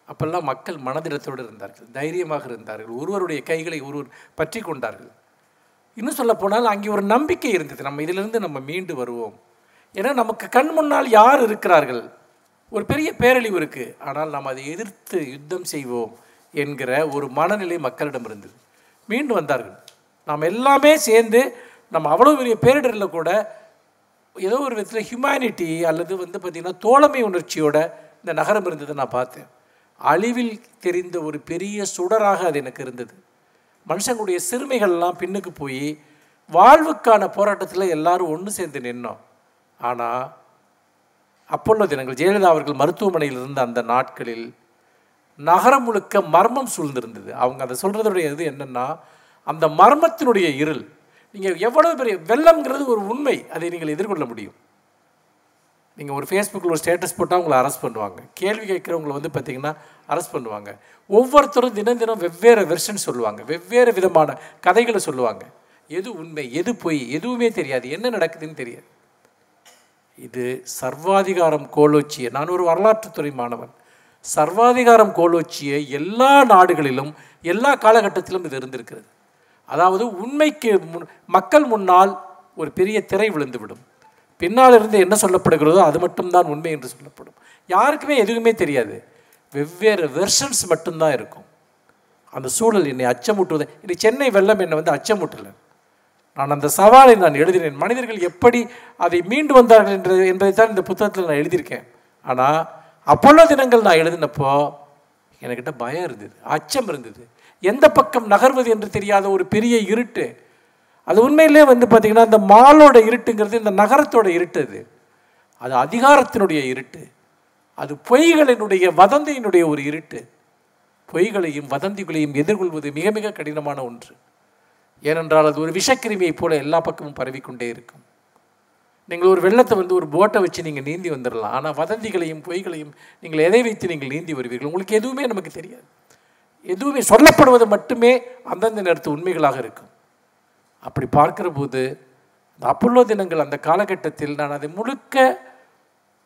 அப்பெல்லாம் மக்கள் மனதிடத்தோடு இருந்தார்கள் தைரியமாக இருந்தார்கள் ஒருவருடைய கைகளை ஒருவர் பற்றி கொண்டார்கள். இன்னும் சொல்ல போனால் அங்கே ஒரு நம்பிக்கை இருந்தது. நம்ம இதிலிருந்து நம்ம மீண்டு வருவோம். ஏன்னா நமக்கு கண் முன்னால் யார் இருக்கிறார்கள்? ஒரு பெரிய பேரழிவு இருக்குது ஆனால் நாம் அதை எதிர்த்து யுத்தம் செய்வோம் என்கிற ஒரு மனநிலை மக்களிடம் இருந்தது. மீண்டு வந்தார்கள். நாம் எல்லாமே சேர்ந்து நம்ம அவ்வளோ பெரிய பேரிடரில் கூட ஏதோ ஒரு விதத்தில் ஹியூமனிட்டி அல்லது வந்து பார்த்திங்கன்னா தோழமை உணர்ச்சியோட இந்த நகரம் இருந்ததை நான் பார்த்தேன். அழிவில் தெரிந்த ஒரு பெரிய சுடராக அது எனக்கு இருந்தது. மனுஷங்களுடைய சிறுமைகள்லாம் பின்னுக்கு போய் வாழ்வுக்கான போராட்டத்தில் எல்லாரும் ஒன்று சேர்ந்து நின்னோம். ஆனால் அப்போல்லோ தினங்கள் ஜெயலலிதா அவர்கள் மருத்துவமனையில் இருந்த அந்த நாட்களில் நகரம் முழுக்க மர்மம் சூழ்ந்திருந்தது. அவங்க அதை சொல்கிறதுடைய இது என்னென்னா அந்த மர்மத்தினுடைய இருள். நீங்கள் எவ்வளவு பெரிய வெள்ளம்ங்கிறது ஒரு உண்மை. அதை நீங்கள் எதிர்கொள்ள முடியும். நீங்கள் ஒரு ஃபேஸ்புக்கில் ஒரு ஸ்டேட்டஸ் போட்டால் உங்களை அரெஸ்ட் பண்ணுவாங்க. கேள்வி கேட்குறவங்களை வந்து பார்த்தீங்கன்னா அரெஸ்ட் பண்ணுவாங்க. ஒவ்வொருத்தரும் தினம் தினம் வெவ்வேறு வெர்ஷன் சொல்லுவாங்க. வெவ்வேறு விதமான கதைகளை சொல்லுவாங்க. எது உண்மை எது பொய் எதுவுமே தெரியாது. என்ன நடக்குதுன்னு தெரியாது. இது சர்வாதிகாரம் கோலோச்சிய நான் ஒரு வரலாற்றுத்துறை மாணவன். சர்வாதிகாரம் கோலோச்சிய எல்லா நாடுகளிலும் எல்லா காலகட்டத்திலும் இது இருந்திருக்கிறது. அதாவது உண்மைக்கு முன் மக்கள் முன்னால் ஒரு பெரிய திரை விழுந்துவிடும். பின்னால் இருந்து என்ன சொல்லப்படுகிறதோ அது மட்டும்தான் உண்மை என்று சொல்லப்படும். யாருக்குமே எதுவுமே தெரியாது. வெவ்வேறு வெர்ஷன்ஸ் மட்டும்தான் இருக்கும். அந்த சூழல் என்னை அச்சமூட்டுவதை இன்னைக்கு சென்னை வெள்ளம் என்னை வந்து அச்சமூட்டலை. நான் அந்த சவாலை நான் எழுதினேன். மனிதர்கள் எப்படி அதை மீண்டு வந்தார்கள் என்று என்பதைத்தான் இந்த புத்தகத்தில் நான் எழுதியிருக்கேன். ஆனால் அப்போல்லோ தினங்கள் நான் எழுதினப்போ என்கிட்ட பயம் இருந்தது அச்சம் இருந்தது. எந்த பக்கம் நகர்வது என்று தெரியாத ஒரு பெரிய இருட்டு. அது உண்மையிலே வந்து பார்த்திங்கன்னா இந்த மாலோட இருட்டுங்கிறது இந்த நகரத்தோட இருட்டு அது. அது அதிகாரத்தினுடைய இருட்டு. அது பொய்களினுடைய வதந்தியினுடைய ஒரு இருட்டு. பொய்களையும் வதந்திகளையும் எதிர்கொள்வது மிக மிக கடினமான ஒன்று. ஏனென்றால் அது ஒரு விஷக்கிருமியை போல எல்லா பக்கமும் பரவிக்கொண்டே இருக்கும். நீங்கள் ஒரு வெள்ளத்தை வந்து ஒரு போட்டை வச்சு நீங்கள் நீந்தி வந்துடலாம் ஆனால் வதந்திகளையும் பொய்களையும் நீங்கள் எதை வைத்து நீங்கள் நீந்தி வருவீர்கள்? உங்களுக்கு எதுவுமே நமக்கு தெரியாது. எதுவுமே சொல்லப்படுவது மட்டுமே அந்தந்த நேரத்து உண்மைகளாக இருக்கும். அப்படி பார்க்கிற போது இந்த அப்பல்லோ தினங்கள் அந்த காலகட்டத்தில் நான் அதை முழுக்க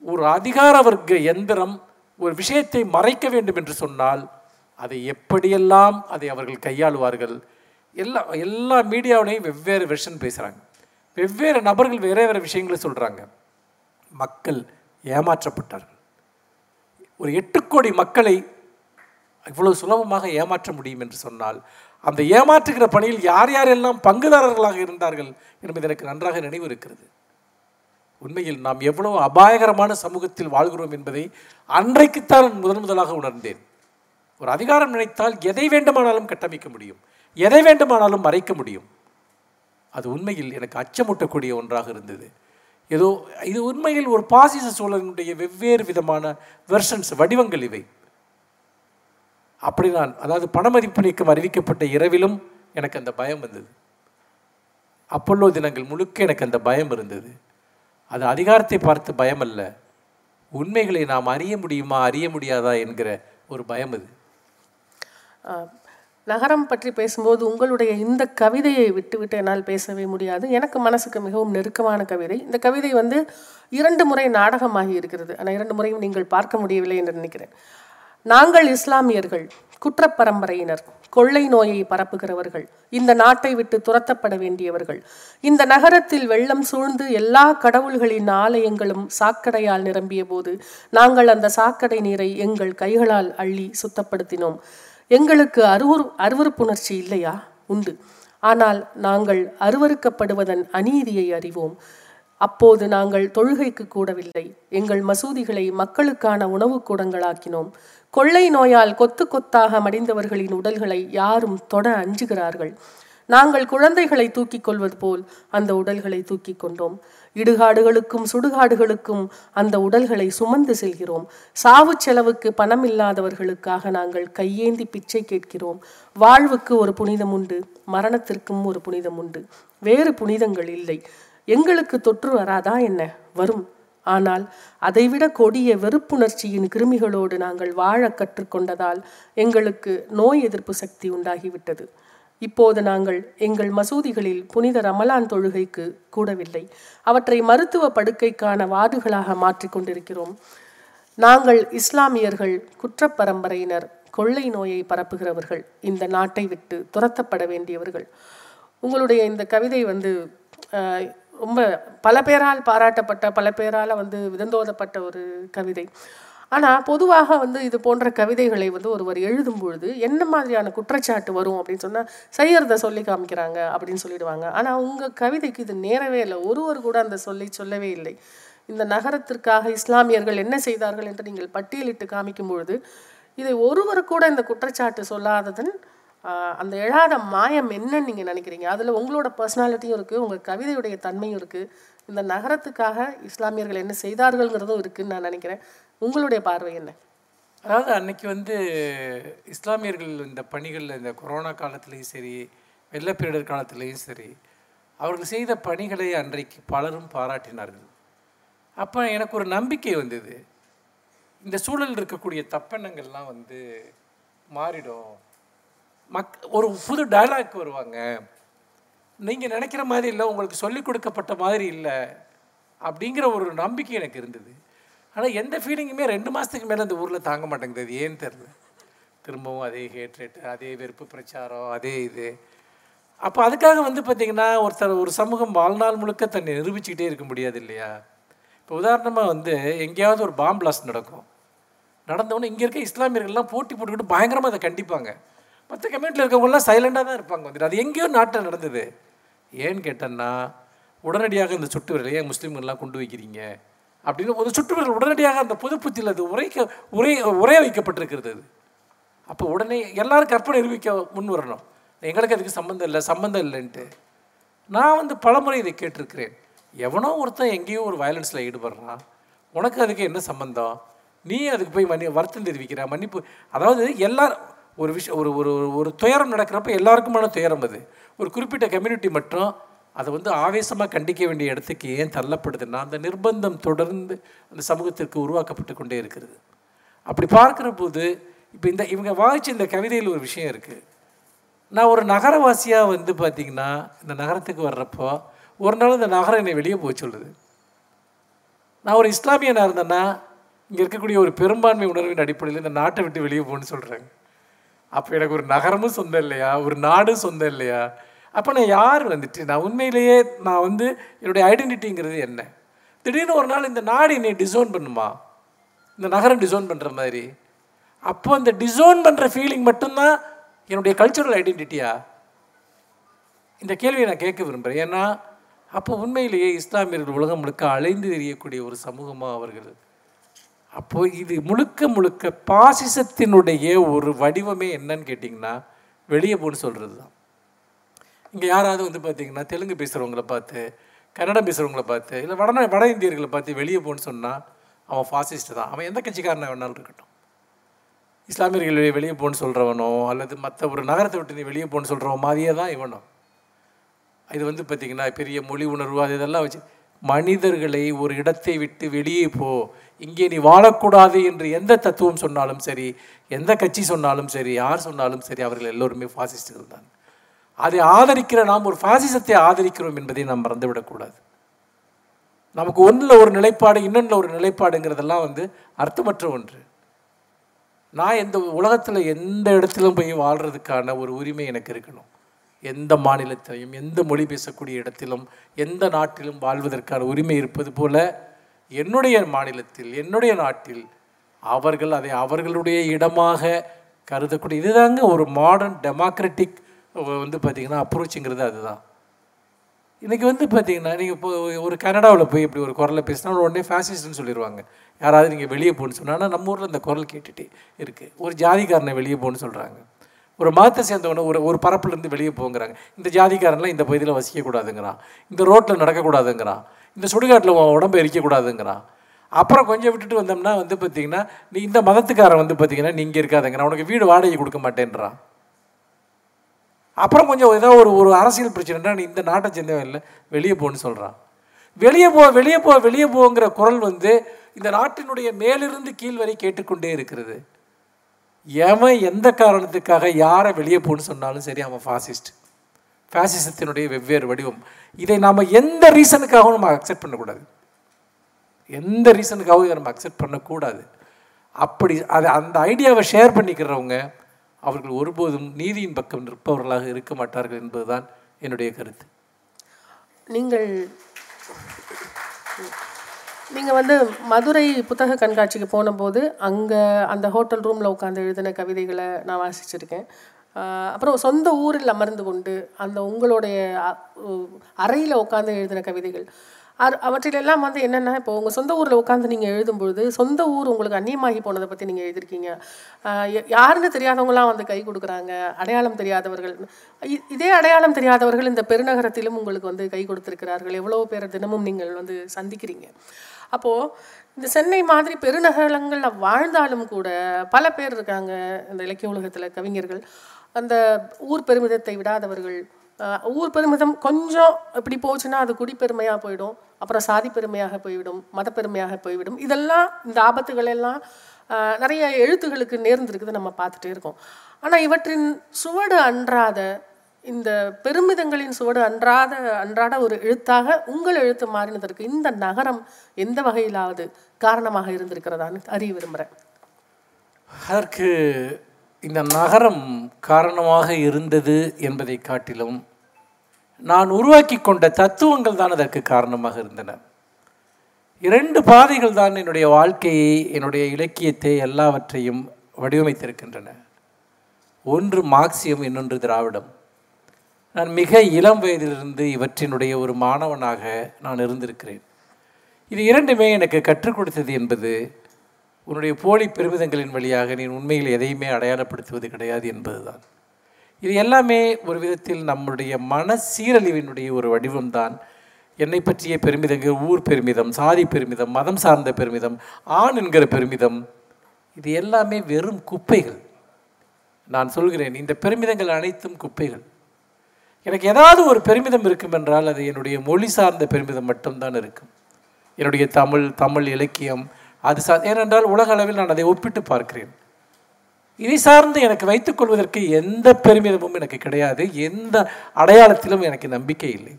ஒரு அதிகார வர்க்க எந்திரம் ஒரு விஷயத்தை மறைக்க வேண்டும் என்று சொன்னால் அதை எப்படியெல்லாம் அதை அவர்கள் கையாளுவார்கள்? எல்லா எல்லா மீடியாவிலையும் வெவ்வேறு வெர்ஷன் பேசுகிறாங்க வெவ்வேறு நபர்கள் வேறு வேறு விஷயங்களை சொல்கிறாங்க மக்கள் ஏமாற்றப்பட்டார்கள். ஒரு எட்டு கோடி மக்களை இவ்வளவு சுலபமாக ஏமாற்ற முடியும் என்று சொன்னால் அந்த ஏமாற்றுகிற பணியில் யார் யாரெல்லாம் பங்குதாரர்களாக இருந்தார்கள் என்பது எனக்கு நன்றாக நினைவு இருக்கிறது. உண்மையில் நாம் எவ்வளவு அபாயகரமான சமூகத்தில் வாழ்கிறோம் என்பதை அன்றைக்குத்தான் முதன் முதலாக உணர்ந்தேன். ஒரு அதிகாரம் நினைத்தால் எதை வேண்டுமானாலும் கட்டமைக்க முடியும். எதை வேண்டுமானாலும் மறைக்க முடியும். அது உண்மையில் எனக்கு அச்சமூட்டக்கூடிய ஒன்றாக இருந்தது. ஏதோ இது உண்மையில் ஒரு பாசிச சூழலினுடைய வெவ்வேறு விதமான வெர்ஷன்ஸ் வடிவங்கள் இவை. அப்படி நான் அதாவது பணமதிப்பு நீக்கம் அறிவிக்கப்பட்ட இரவிலும் எனக்கு அந்த பயம் வந்தது. அப்பல்லோ தினங்கள் முழுக்க எனக்கு அந்த பயம் இருந்தது. அது அதிகாரத்தை பார்த்து பயம் அல்ல உண்மைகளை நாம் அறிய முடியுமா அறிய முடியாதா என்கிற ஒரு பயம் அது. நகரம் பற்றி பேசும்போது உங்களுடைய இந்த கவிதையை விட்டுவிட்டு என்னால் பேசவே முடியாது. எனக்கு மனசுக்கு மிகவும் நெருக்கமான கவிதை. இந்த கவிதை வந்து இரண்டு முறை நாடகமாகி இருக்கிறது. ஆனால் இரண்டு முறையும் நீங்கள் பார்க்க முடியவில்லை என்று நினைக்கிறேன். நாங்கள் இஸ்லாமியர்கள் குற்றப்பரம்பரையினர் கொள்ளை நோயை பரப்புகிறவர்கள் இந்த நாட்டை விட்டு துரத்தப்பட வேண்டியவர்கள் இந்த நகரத்தில் வெள்ளம் சூழ்ந்து எல்லா கடவுள்களின் ஆலயங்களும் சாக்கடையால் நிரம்பிய போது நாங்கள் அந்த சாக்கடை நீரை எங்கள் கைகளால் அள்ளி சுத்தப்படுத்தினோம். எங்களுக்கு அருவரு அருவருப்புணர்ச்சி இல்லையா? உண்டு. ஆனால் நாங்கள் அருவருக்கப்படுவதன் அநீதியை அறிவோம். அப்போது நாங்கள் தொழுகைக்கு கூடவில்லை. எங்கள் மசூதிகளை மக்களுக்கான உணவுக் கூடங்களாக்கினோம். கொள்ளை நோயால் கொத்து கொத்தாக மடிந்தவர்களின் உடல்களை யாரும் தொட அஞ்சுகிறார்கள். நாங்கள் குழந்தைகளை தூக்கிக் கொள்வது போல் அந்த உடல்களை தூக்கிக் கொண்டோம். இடுகாடுகளுக்கும் சுடுகாடுகளுக்கும் அந்த உடல்களை சுமந்து செல்கிறோம். சாவு செலவுக்கு பணம் இல்லாதவர்களுக்காக நாங்கள் கையேந்தி பிச்சை கேட்கிறோம். வாழ்வுக்கு ஒரு புனிதம் உண்டு மரணத்திற்கும் ஒரு புனிதம் உண்டு. வேறு புனிதங்கள் இல்லை. எங்களுக்கு தொற்று வராதா என்ன? வரும். ஆனால் அதைவிட கொடிய வெறுப்புணர்ச்சியின் கிருமிகளோடு நாங்கள் வாழ கற்றுக்கொண்டதால் எங்களுக்கு நோய் எதிர்ப்பு சக்தி உண்டாகிவிட்டது. இப்போது நாங்கள் எங்கள் மசூதிகளில் புனித ரமலான் தொழுகைக்கு கூடவில்லை. அவற்றை மருத்துவ படுக்கைக்கான வார்டுகளாக மாற்றிக்கொண்டிருக்கிறோம் நாங்கள் இஸ்லாமியர்கள் குற்றப்பரம்பரையினர் கொள்ளை நோயை பரப்புகிறவர்கள் இந்த நாட்டை விட்டு துரத்தப்பட வேண்டியவர்கள். உங்களுடைய இந்த கவிதை வந்து ரொம்ப பல பேரால் பாராட்டப்பட்ட பல பேரால் வந்து விதந்தோதப்பட்ட ஒரு கவிதை. ஆனால் பொதுவாக வந்து இது போன்ற கவிதைகளை வந்து ஒருவர் எழுதும் பொழுது என்ன மாதிரியான குற்றச்சாட்டு வரும் அப்படின்னு சொன்னால் செய்யறத சொல்லி காமிக்கிறாங்க அப்படின்னு சொல்லிடுவாங்க. ஆனால் உங்கள் கவிதைக்கு இது நேரவே இல்லை. ஒருவர் கூட அந்த சொல்லி சொல்லவே இல்லை. இந்த நகரத்திற்காக இஸ்லாமியர்கள் என்ன செய்தார்கள் என்று நீங்கள் பட்டியலிட்டு காமிக்கும் பொழுது இதை ஒருவர் கூட இந்த குற்றச்சாட்டு சொல்லாததன் அந்த எழாத மாயம் என்னன்னு நீங்கள் நினைக்கிறீங்க? அதில் உங்களோட பர்சனாலிட்டியும் இருக்குது உங்கள் கவிதையுடைய தன்மையும் இருக்குது இந்த நகரத்துக்காக இஸ்லாமியர்கள் என்ன செய்தார்கள்ங்கிறதும் இருக்குதுன்னு நான் நினைக்கிறேன். உங்களுடைய பார்வை என்ன? அதாவது அன்னைக்கு வந்து இஸ்லாமியர்கள் இந்த பணிகளில் இந்த கொரோனா காலத்துலேயும் சரி வெள்ளப்பேரிடர் காலத்துலேயும் சரி அவர்கள் செய்த பணிகளை அன்றைக்கு பலரும் பாராட்டினார்கள். அப்போ எனக்கு ஒரு நம்பிக்கை வந்தது. இந்த சூழலில் இருக்கக்கூடிய தப்பெண்ணங்கள்லாம் வந்து மாறிடும். மக் ஒரு புது டயலாக் வருவாங்க. நீங்கள் நினைக்கிற மாதிரி இல்லை உங்களுக்கு சொல்லிக் கொடுக்கப்பட்ட மாதிரி இல்லை அப்படிங்கிற ஒரு நம்பிக்கை எனக்கு இருந்தது. ஆனால் எந்த ஃபீலிங்குமே ரெண்டு மாதத்துக்கு மேலே அந்த ஊரில் தாங்க மாட்டேங்குது. அது ஏன்னு தெரில திரும்பவும் அதே ஹேட்ரேட்டு அதே வெறுப்பு பிரச்சாரம் அதே இது. அப்போ அதுக்காக வந்து பார்த்திங்கன்னா ஒருத்தர் ஒரு சமூகம் வாழ்நாள் முழுக்க தன்னை நிரூபிச்சுக்கிட்டே இருக்க முடியாது இல்லையா? இப்போ உதாரணமாக வந்து எங்கேயாவது ஒரு பாம் பிளாஸ்ட் நடக்கும். நடந்தவொன்னே இங்கே இருக்க இஸ்லாமியர்கள்லாம் போட்டி போட்டுக்கிட்டு பயங்கரமாக அதை கண்டிப்பாங்க. மற்ற கம்யூனிட்டியில் இருக்கவங்களாம் சைலண்டாக தான் இருப்பாங்க. வந்துட்டு அது எங்கேயோ நாட்டில் நடந்தது. ஏன்னு கேட்டேன்னா உடனடியாக இந்த சுட்டு வரலையே முஸ்லீம்கள்லாம் கொண்டு வைக்கிறீங்க. அப்படின்னு ஒரு சுட்டு உடனடியாக அந்த பொதுப்புத்தியில் அது உரைக்க உரை உரைய வைக்கப்பட்டிருக்கிறது அது. அப்போ உடனே எல்லாரும் கற்பனை நிரூபிக்க முன் வரணும். எங்களுக்கு அதுக்கு சம்மந்தம் இல்லை சம்மந்தம் இல்லைன்ட்டு. நான் வந்து பலமுறை இதை கேட்டிருக்கிறேன். எவனோ ஒருத்தன் எங்கேயோ ஒரு வயலன்ஸில் ஈடுபடுறான். உனக்கு அதுக்கு என்ன சம்மந்தம் நீ அதுக்கு போய் மன்னி வருத்தம் தெரிவிக்கிற மன்னிப்பு. அதாவது எல்லாரும் ஒரு விஷயம் ஒரு ஒரு ஒரு துயரம் நடக்கிறப்ப எல்லாருக்குமான துயரம் அது. ஒரு குறிப்பிட்ட கம்யூனிட்டி மட்டும் அதை வந்து ஆவேசமாக கண்டிக்க வேண்டிய இடத்துக்கு ஏன் தள்ளப்படுதுன்னா அந்த நிர்பந்தம் தொடர்ந்து அந்த சமூகத்திற்கு உருவாக்கப்பட்டு கொண்டே இருக்கிறது. அப்படி பார்க்குற போது இப்போ இந்த இவங்க வாய்ச்ச இந்த கவிதையில் ஒரு விஷயம் இருக்குது நான் ஒரு நகரவாசியாக வந்து பார்த்திங்கன்னா இந்த நகரத்துக்கு வர்றப்போ ஒரு நாள் இந்த நகரம் என்னை வெளியே போக சொல்லுது. நான் ஒரு இஸ்லாமியனாக இருந்தேன்னா இங்கே இருக்கக்கூடிய ஒரு பெரும்பான்மை உணர்வின் அடிப்படையில் இந்த நாட்டை விட்டு வெளியே போகணும்னு சொல்கிறாங்க அப்போ எனக்கு ஒரு நகரமும் சொந்தம் இல்லையா? ஒரு நாடும் சொந்தம் இல்லையா? அப்போ நான் யார் வந்துட்டு? நான் உண்மையிலேயே நான் வந்து என்னுடைய ஐடென்டிட்டிங்கிறது என்ன? திடீர்னு ஒரு நாள் இந்த நாடு என்னை டிசோன் பண்ணுமா? இந்த நகரம் டிசோன் பண்ணுற மாதிரி. அப்போ அந்த டிசோன் பண்ணுற ஃபீலிங் மட்டும்தான் என்னுடைய கல்ச்சுரல் ஐடென்டிட்டியா இந்த கேள்வியை நான் கேட்க விரும்புகிறேன் ஏன்னா அப்போ உண்மையிலேயே இஸ்லாமியர்கள் உலகம் முழுக்க அலைந்து தெரியக்கூடிய ஒரு சமூகமாக அவர்கள். அப்போது இது முழுக்க முழுக்க பாசிசத்தினுடைய ஒரு வடிவமே என்னன்னு கேட்டிங்கன்னா வெளியே போன்னு சொல்கிறது தான் இங்கே யாராவது வந்து பார்த்தீங்கன்னா தெலுங்கு பேசுகிறவங்களை பார்த்து கன்னடம் பேசுகிறவங்களை பார்த்து இல்லை வட வட இந்தியர்களை பார்த்து வெளியே போன்னு சொன்னால் அவன் ஃபாசிஸ்ட் தான். அவன் எந்த கட்சிக்காரனை வேணாலும் இருக்கட்டும். இஸ்லாமியர்கள் வெளியே வெளியே போன்னு சொல்கிறவனோ அல்லது மற்ற ஒரு நகரத்தை விட்டு நீ வெளியே போன்னு சொல்கிறவன் மாதிரியே தான் இவனும். இது வந்து பார்த்திங்கன்னா பெரிய மொழி உணர்வு அது இதெல்லாம் வச்சு மனிதர்களை ஒரு இடத்தை விட்டு வெளியே போ. இங்கே நீ வாழக்கூடாது என்று எந்த தத்துவம் சொன்னாலும் சரி எந்த கட்சி சொன்னாலும் சரி யார் சொன்னாலும் சரி அவர்கள் எல்லோருமே ஃபாசிஸ்டுகள் தான். அதை ஆதரிக்கிற நாம் ஒரு ஃபாசிசத்தை ஆதரிக்கிறோம் என்பதை நாம் மறந்துவிடக்கூடாது. நமக்கு ஒன்றில் ஒரு நிலைப்பாடு இன்னொன்றில் ஒரு நிலைப்பாடுங்கிறதெல்லாம் வந்து அர்த்தமற்ற ஒன்று. நான் எந்த உலகத்தில் எந்த இடத்திலும் போய் வாழ்கிறதுக்கான ஒரு உரிமை எனக்கு இருக்கணும். எந்த மாநிலத்திலையும் எந்த மொழி பேசக்கூடிய இடத்திலும் எந்த நாட்டிலும் வாழ்வதற்கான உரிமை இருப்பது போல என்னுடைய மாநிலத்தில் என்னுடைய நாட்டில் அவர்கள் அதை அவர்களுடைய இடமாக கருதக்கூடிய. இதுதாங்க ஒரு மாடர்ன் டெமோக்ராட்டிக் வந்து பார்த்திங்கன்னா அப்ரோச்சுங்கிறது அதுதான். இன்றைக்கி வந்து பார்த்தீங்கன்னா நீங்கள் இப்போ ஒரு கனடாவில் போய் இப்படி ஒரு குரலை பேசினா உடனே ஃபேசிஸ்ட்னு சொல்லிடுவாங்க யாராவது நீங்கள் வெளியே போகணுன்னு சொன்னால் நம்ம ஊரில் இந்த குரல் கேட்டுகிட்டே இருக்குது ஒரு ஜாதிக்காரனை வெளியே போகணுன்னு சொல்கிறாங்க ஒரு மதத்தை சேர்ந்தவனை ஒரு ஒரு பரப்புலேருந்து வெளியே போங்கிறாங்க. இந்த ஜாதிக்காரன்லாம் இந்த பகுதியில் வசிக்கக்கூடாதுங்கிறான். இந்த ரோட்டில் நடக்கக்கூடாதுங்கிறான். இந்த சுடுகாட்டில் உன் எரிக்கக்கூடாதுங்கிறான். அப்புறம் கொஞ்சம் விட்டுட்டு வந்தோம்னா வந்து பார்த்திங்கன்னா நீ இந்த மதத்துக்காரன் வந்து பார்த்திங்கன்னா நீங்கள் இருக்காதுங்கிறான். உனக்கு வீடு வாடகை கொடுக்க மாட்டேன்றான். அப்புறம் கொஞ்சம் ஏதோ ஒரு ஒரு அரசியல் பிரச்சனைனா நீ இந்த நாட்டை சேர்ந்தவன் இல்லை வெளியே போன்னு சொல்கிறான் வெளியே போ வெளியே போ வெளியே போங்கிற குரல் வந்து இந்த நாட்டினுடைய மேலிருந்து கீழ் வரை கேட்டுக்கொண்டே இருக்கிறது. எவன் எந்த காரணத்துக்காக யாரை வெளியே போன்னு சொன்னாலும் சரி அவன் ஃபாசிஸ்ட் ஃபேசிசத்தினுடைய வெவ்வேறு வடிவம். இதை நாம் எந்த ரீசனுக்காகவும் நம்ம அக்செப்ட் பண்ணக்கூடாது. எந்த ரீசனுக்காகவும் இதை நம்ம அக்செப்ட் பண்ணக்கூடாது. அப்படி அதை அந்த ஐடியாவை ஷேர் பண்ணிக்கிறவங்க அவர்கள் ஒருபோதும் நீதியின் பக்கம் நிற்பவர்களாக இருக்க மாட்டார்கள் என்பதுதான் என்னுடைய கருத்து. நீங்கள் நீங்கள் வந்து மதுரை புத்தக கண்காட்சிக்கு போனபோது அங்கே அந்த ஹோட்டல் ரூமில் உட்காந்து எழுதின கவிதைகளை நான் வாசிச்சிருக்கேன். அப்புறம் சொந்த ஊரில் அமர்ந்து கொண்டு அந்த உங்களுடைய அறையில் உட்காந்து எழுதின கவிதைகள். அது அவற்றிலெல்லாம் வந்து என்னென்னா இப்போ உங்கள் சொந்த ஊரில் உட்காந்து நீங்கள் எழுதும்பொழுது சொந்த ஊர் உங்களுக்கு அந்நியமாகி போனதை பற்றி நீங்கள் எழுதியிருக்கீங்க யாருன்னு தெரியாதவங்களாம் வந்து கை கொடுக்குறாங்க. அடையாளம் தெரியாதவர்கள். இதே அடையாளம் தெரியாதவர்கள் இந்த பெருநகரத்திலும் உங்களுக்கு வந்து கை கொடுத்துருக்கிறார்கள். எவ்வளோ பேரை தினமும் நீங்கள் வந்து சந்திக்கிறீங்க. அப்போது இந்த சென்னை மாதிரி பெருநகரங்களில் வாழ்ந்தாலும் கூட பல பேர் இருக்காங்க. இந்த இலக்கிய உலகத்தில் கவிஞர்கள். அந்த ஊர் பெருமிதத்தை விடாதவர்கள். ஊர் பெருமிதம் கொஞ்சம் இப்படி போச்சுன்னா அது குடிப்பெருமையாக போயிடும் அப்புறம் சாதி பெருமையாக போய்விடும் மதப்பெருமையாக போய்விடும். இதெல்லாம் இந்த ஆபத்துகள் எல்லாம் நிறைய எழுத்துகளுக்கு நேர்ந்திருக்குது நம்ம பார்த்துட்டே இருக்கோம். ஆனால் இவற்றின் சுவடு அன்றாத இந்த பெருமிதங்களின் சுவடு அன்றாத அன்றாட ஒரு எழுத்தாக உங்கள் எழுத்து மாறினதற்கு இந்த நகரம் எந்த வகையிலாவது காரணமாக இருந்திருக்கிறதான்னு அறிய விரும்புகிறேன் அதற்கு இந்த நகரம் காரணமாக இருந்தது என்பதை காட்டிலும் நான் உருவாக்கி கொண்ட தத்துவங்கள் தான் அதற்கு காரணமாக இருந்தன. இரண்டு பாதைகள் தான் என்னுடைய வாழ்க்கையை என்னுடைய இலக்கியத்தை எல்லாவற்றையும் வடிவமைத்திருக்கின்றன. ஒன்று மார்க்சியம் இன்னொன்று திராவிடம். நான் மிக இளம் வயதிலிருந்து இவற்றினுடைய ஒரு மாணவனாக நான் இருந்திருக்கிறேன். இது இரண்டுமே எனக்கு கற்றுக் கொடுத்தது என்பது உன்னுடைய போலி பெருமிதங்களின் வழியாக நீ உண்மையில் எதையுமே அடையாளப்படுத்துவது கிடையாது என்பதுதான். இது எல்லாமே ஒரு விதத்தில் நம்முடைய மன சீரழிவினுடைய ஒரு வடிவம்தான். என்னை பற்றிய பெருமிதங்கள் ஊர் பெருமிதம் சாதி பெருமிதம் மதம் சார்ந்த பெருமிதம் ஆண் என்கிற பெருமிதம் இது எல்லாமே வெறும் குப்பைகள். நான் சொல்கிறேன் இந்த பெருமிதங்கள் அனைத்தும் குப்பைகள். எனக்கு ஏதாவது ஒரு பெருமிதம் இருக்கும் என்றால் அது என்னுடைய மொழி சார்ந்த பெருமிதம் மட்டும்தான் இருக்கும். என்னுடைய தமிழ் தமிழ் இலக்கியம் அது சா ஏனென்றால் உலக அளவில் நான் அதை ஒப்பிட்டு பார்க்கிறேன். இதை சார்ந்து எனக்கு வைத்துக்கொள்வதற்கு எந்த பெருமிதமும் எனக்கு கிடையாது. எந்த அடையாளத்திலும் எனக்கு நம்பிக்கை இல்லை.